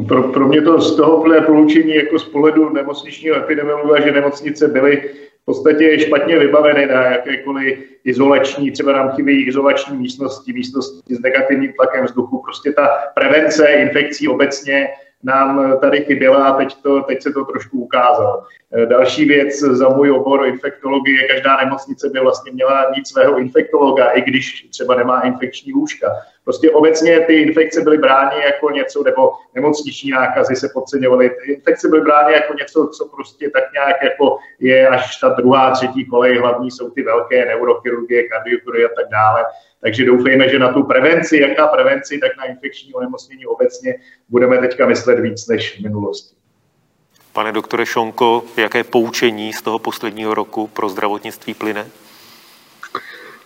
Pro, pro mě to z toho plyne poučení jako z pohledu nemocničního epidemiologa, že nemocnice byly v podstatě špatně vybaveny na jakékoliv izolační, třeba nám chybí izolační místnosti, místnosti s negativním tlakem vzduchu. Prostě ta prevence infekcí obecně nám tady chyběla a teď, to, teď se to trošku ukázalo. Eh, další věc za můj obor infektologie, každá nemocnice by vlastně měla mít svého infektologa, i když třeba nemá infekční lůžka. Prostě obecně ty infekce byly brány jako něco, nebo nemocniční nákazy se podceňovaly. Ty infekce byly brány jako něco, co prostě tak nějak jako je až ta druhá, třetí kolej. Hlavní jsou ty velké neurochirurgie, kardiochirurgie a tak dále. Takže doufejme, že na tu prevenci, jak na prevenci, tak na infekční onemocnění obecně budeme teďka myslet víc než v minulosti. Pane doktore Šonko, jaké poučení z toho posledního roku pro zdravotnictví plyne?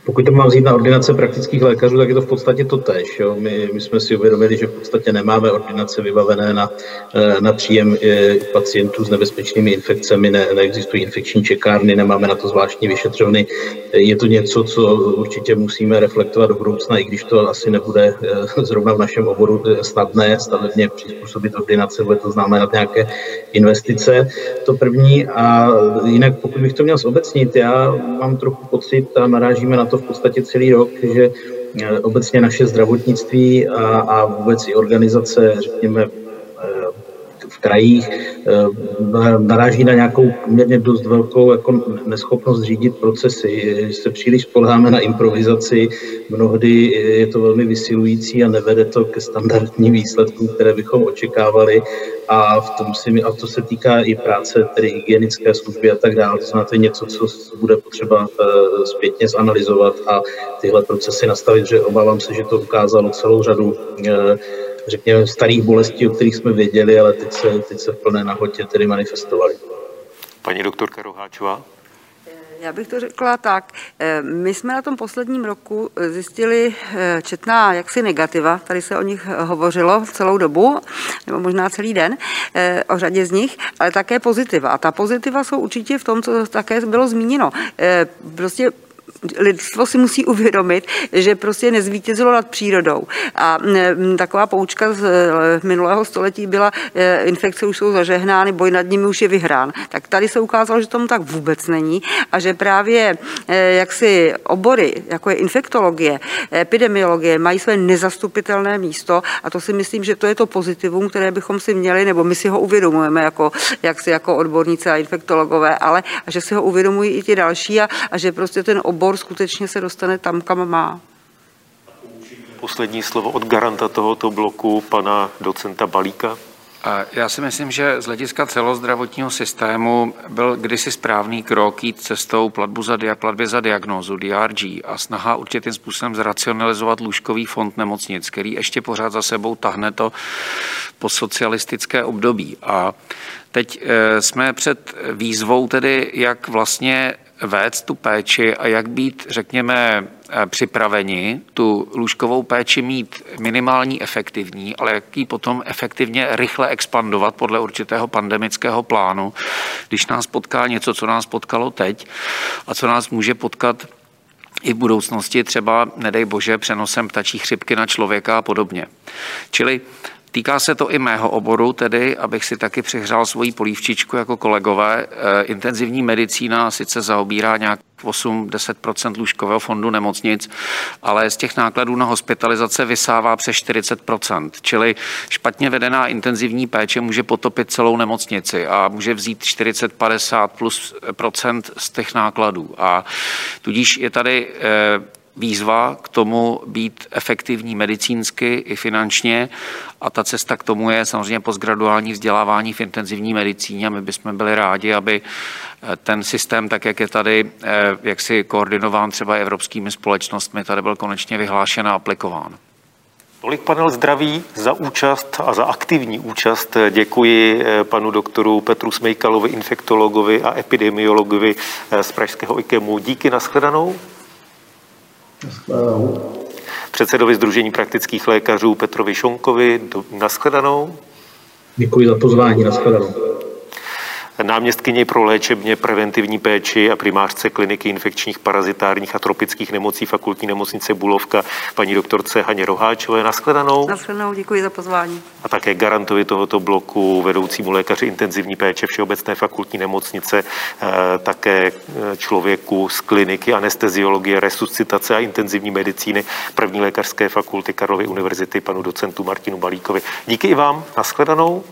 Pokud to mám vzít na ordinace praktických lékařů, tak je to v podstatě to tež. Jo. My, my jsme si uvědomili, že v podstatě nemáme ordinace vybavené na, eh, na příjem eh, pacientů s nebezpečnými infekcemi, ne, neexistují infekční čekárny, nemáme na to zvláštní vyšetřovny. Je to něco, co určitě musíme reflektovat do budoucna, i když to asi nebude eh, zrovna v našem oboru snadné stavebně přizpůsobit ordinace, bude to znamenat nějaké investice. To první. A jinak, pokud bych to měl zobecnit, já mám trochu pocit a narážíme na to v podstatě celý rok, že eh, obecně naše zdravotnictví a, a vůbec i organizace, řekněme, krajích eh, naráží na nějakou poměrně dost velkou jako neschopnost řídit procesy. Se příliš spoleháme na improvizaci, mnohdy je to velmi vysilující a nevede to ke standardním výsledkům, které bychom očekávali a, v tom si, a to se týká i práce, tedy hygienické služby a tak dále. To znamená, to je něco, co bude potřeba uh, zpětně zanalizovat a tyhle procesy nastavit, že obávám se, že to ukázalo celou řadu uh, řekněme, starých bolestí, o kterých jsme věděli, ale teď se, teď se v plné nahotě tedy manifestovaly. Paní doktorka Roháčová? Já bych to řekla tak. Eh, my jsme na tom posledním roku zjistili eh, četná jaksi negativa, tady se o nich hovořilo celou dobu, nebo možná celý den, eh, o řadě z nich, ale také pozitiva. A ta pozitiva jsou určitě v tom, co také bylo zmíněno. Prostě lidstvo si musí uvědomit, že prostě nezvítězilo nad přírodou. A taková poučka z eh, minulého století byla, eh, infekce už jsou zažehnány, boj nad nimi už je vyhrán. Tak tady se ukázalo, že tomu tak vůbec není a že právě eh, jaksi obory, jako je infektologie, epidemiologie, mají své nezastupitelné místo a to si myslím, že to je to pozitivum, které bychom si měli, nebo my si ho uvědomujeme jako, jaksi jako odborníci a infektologové, ale a že si ho uvědomují i ti další a, a že prostě ten obor obor skutečně se dostane tam, kam má. Poslední slovo od garanta tohoto bloku, pana docenta Balíka. Já si myslím, že z hlediska celozdravotního systému byl kdysi správný krok jít cestou platbu za dia, platbě za diagnózu, DRG, a snaha určitým způsobem zracionalizovat lůžkový fond nemocnic, který ještě pořád za sebou tahne to postsocialistické období. A teď eh, jsme před výzvou tedy, jak vlastně vést tu péči a jak být, řekněme, eh, připraveni tu lůžkovou péči mít minimální efektivní, ale jak ji potom efektivně rychle expandovat podle určitého pandemického plánu, když nás potká něco, co nás potkalo teď a co nás může potkat i v budoucnosti třeba, nedej bože, přenosem ptačí chřipky na člověka a podobně. Čili Týká se to i mého oboru, tedy abych si taky přihřál svoji polívčičku jako kolegové. Eh, intenzivní medicína sice zaobírá nějak 8-10% lůžkového fondu nemocnic, ale z těch nákladů na hospitalizace vysává přes 40% čili špatně vedená intenzivní péče může potopit celou nemocnici a může vzít 40-50 plus procent z těch nákladů. A tudíž je tady eh, výzva k tomu být efektivní medicínsky i finančně a ta cesta k tomu je samozřejmě postgraduální vzdělávání v intenzivní medicíně a my bychom byli rádi, aby eh, ten systém, tak jak je tady, eh, jak si koordinován třeba evropskými společnostmi, tady byl konečně vyhlášen a aplikován. Tolik panel zdraví za účast a za aktivní účast. Děkuji eh, panu doktoru Petru Smejkalovi, infektologovi a epidemiologovi z Pražského IKEMu. Díky, nashledanou. Předsedovi Združení praktických lékařů Petrovi Šonkovi. Naschledanou. Děkuji za pozvání. Naschledanou náměstkyni pro léčebně preventivní péči a primářce kliniky infekčních, parazitárních a tropických nemocí fakultní nemocnice Bulovka, paní doktorce Haně Roháčové. Naschledanou. Naschledanou, děkuji za pozvání. A také garantovi tohoto bloku, vedoucímu lékaři intenzivní péče Všeobecné fakultní nemocnice, eh, také eh, člověku z kliniky anesteziologie, resuscitace a intenzivní medicíny první lékařské fakulty Karlovy univerzity, panu docentu Martinu Balíkovi. Díky i vám. Naschledanou.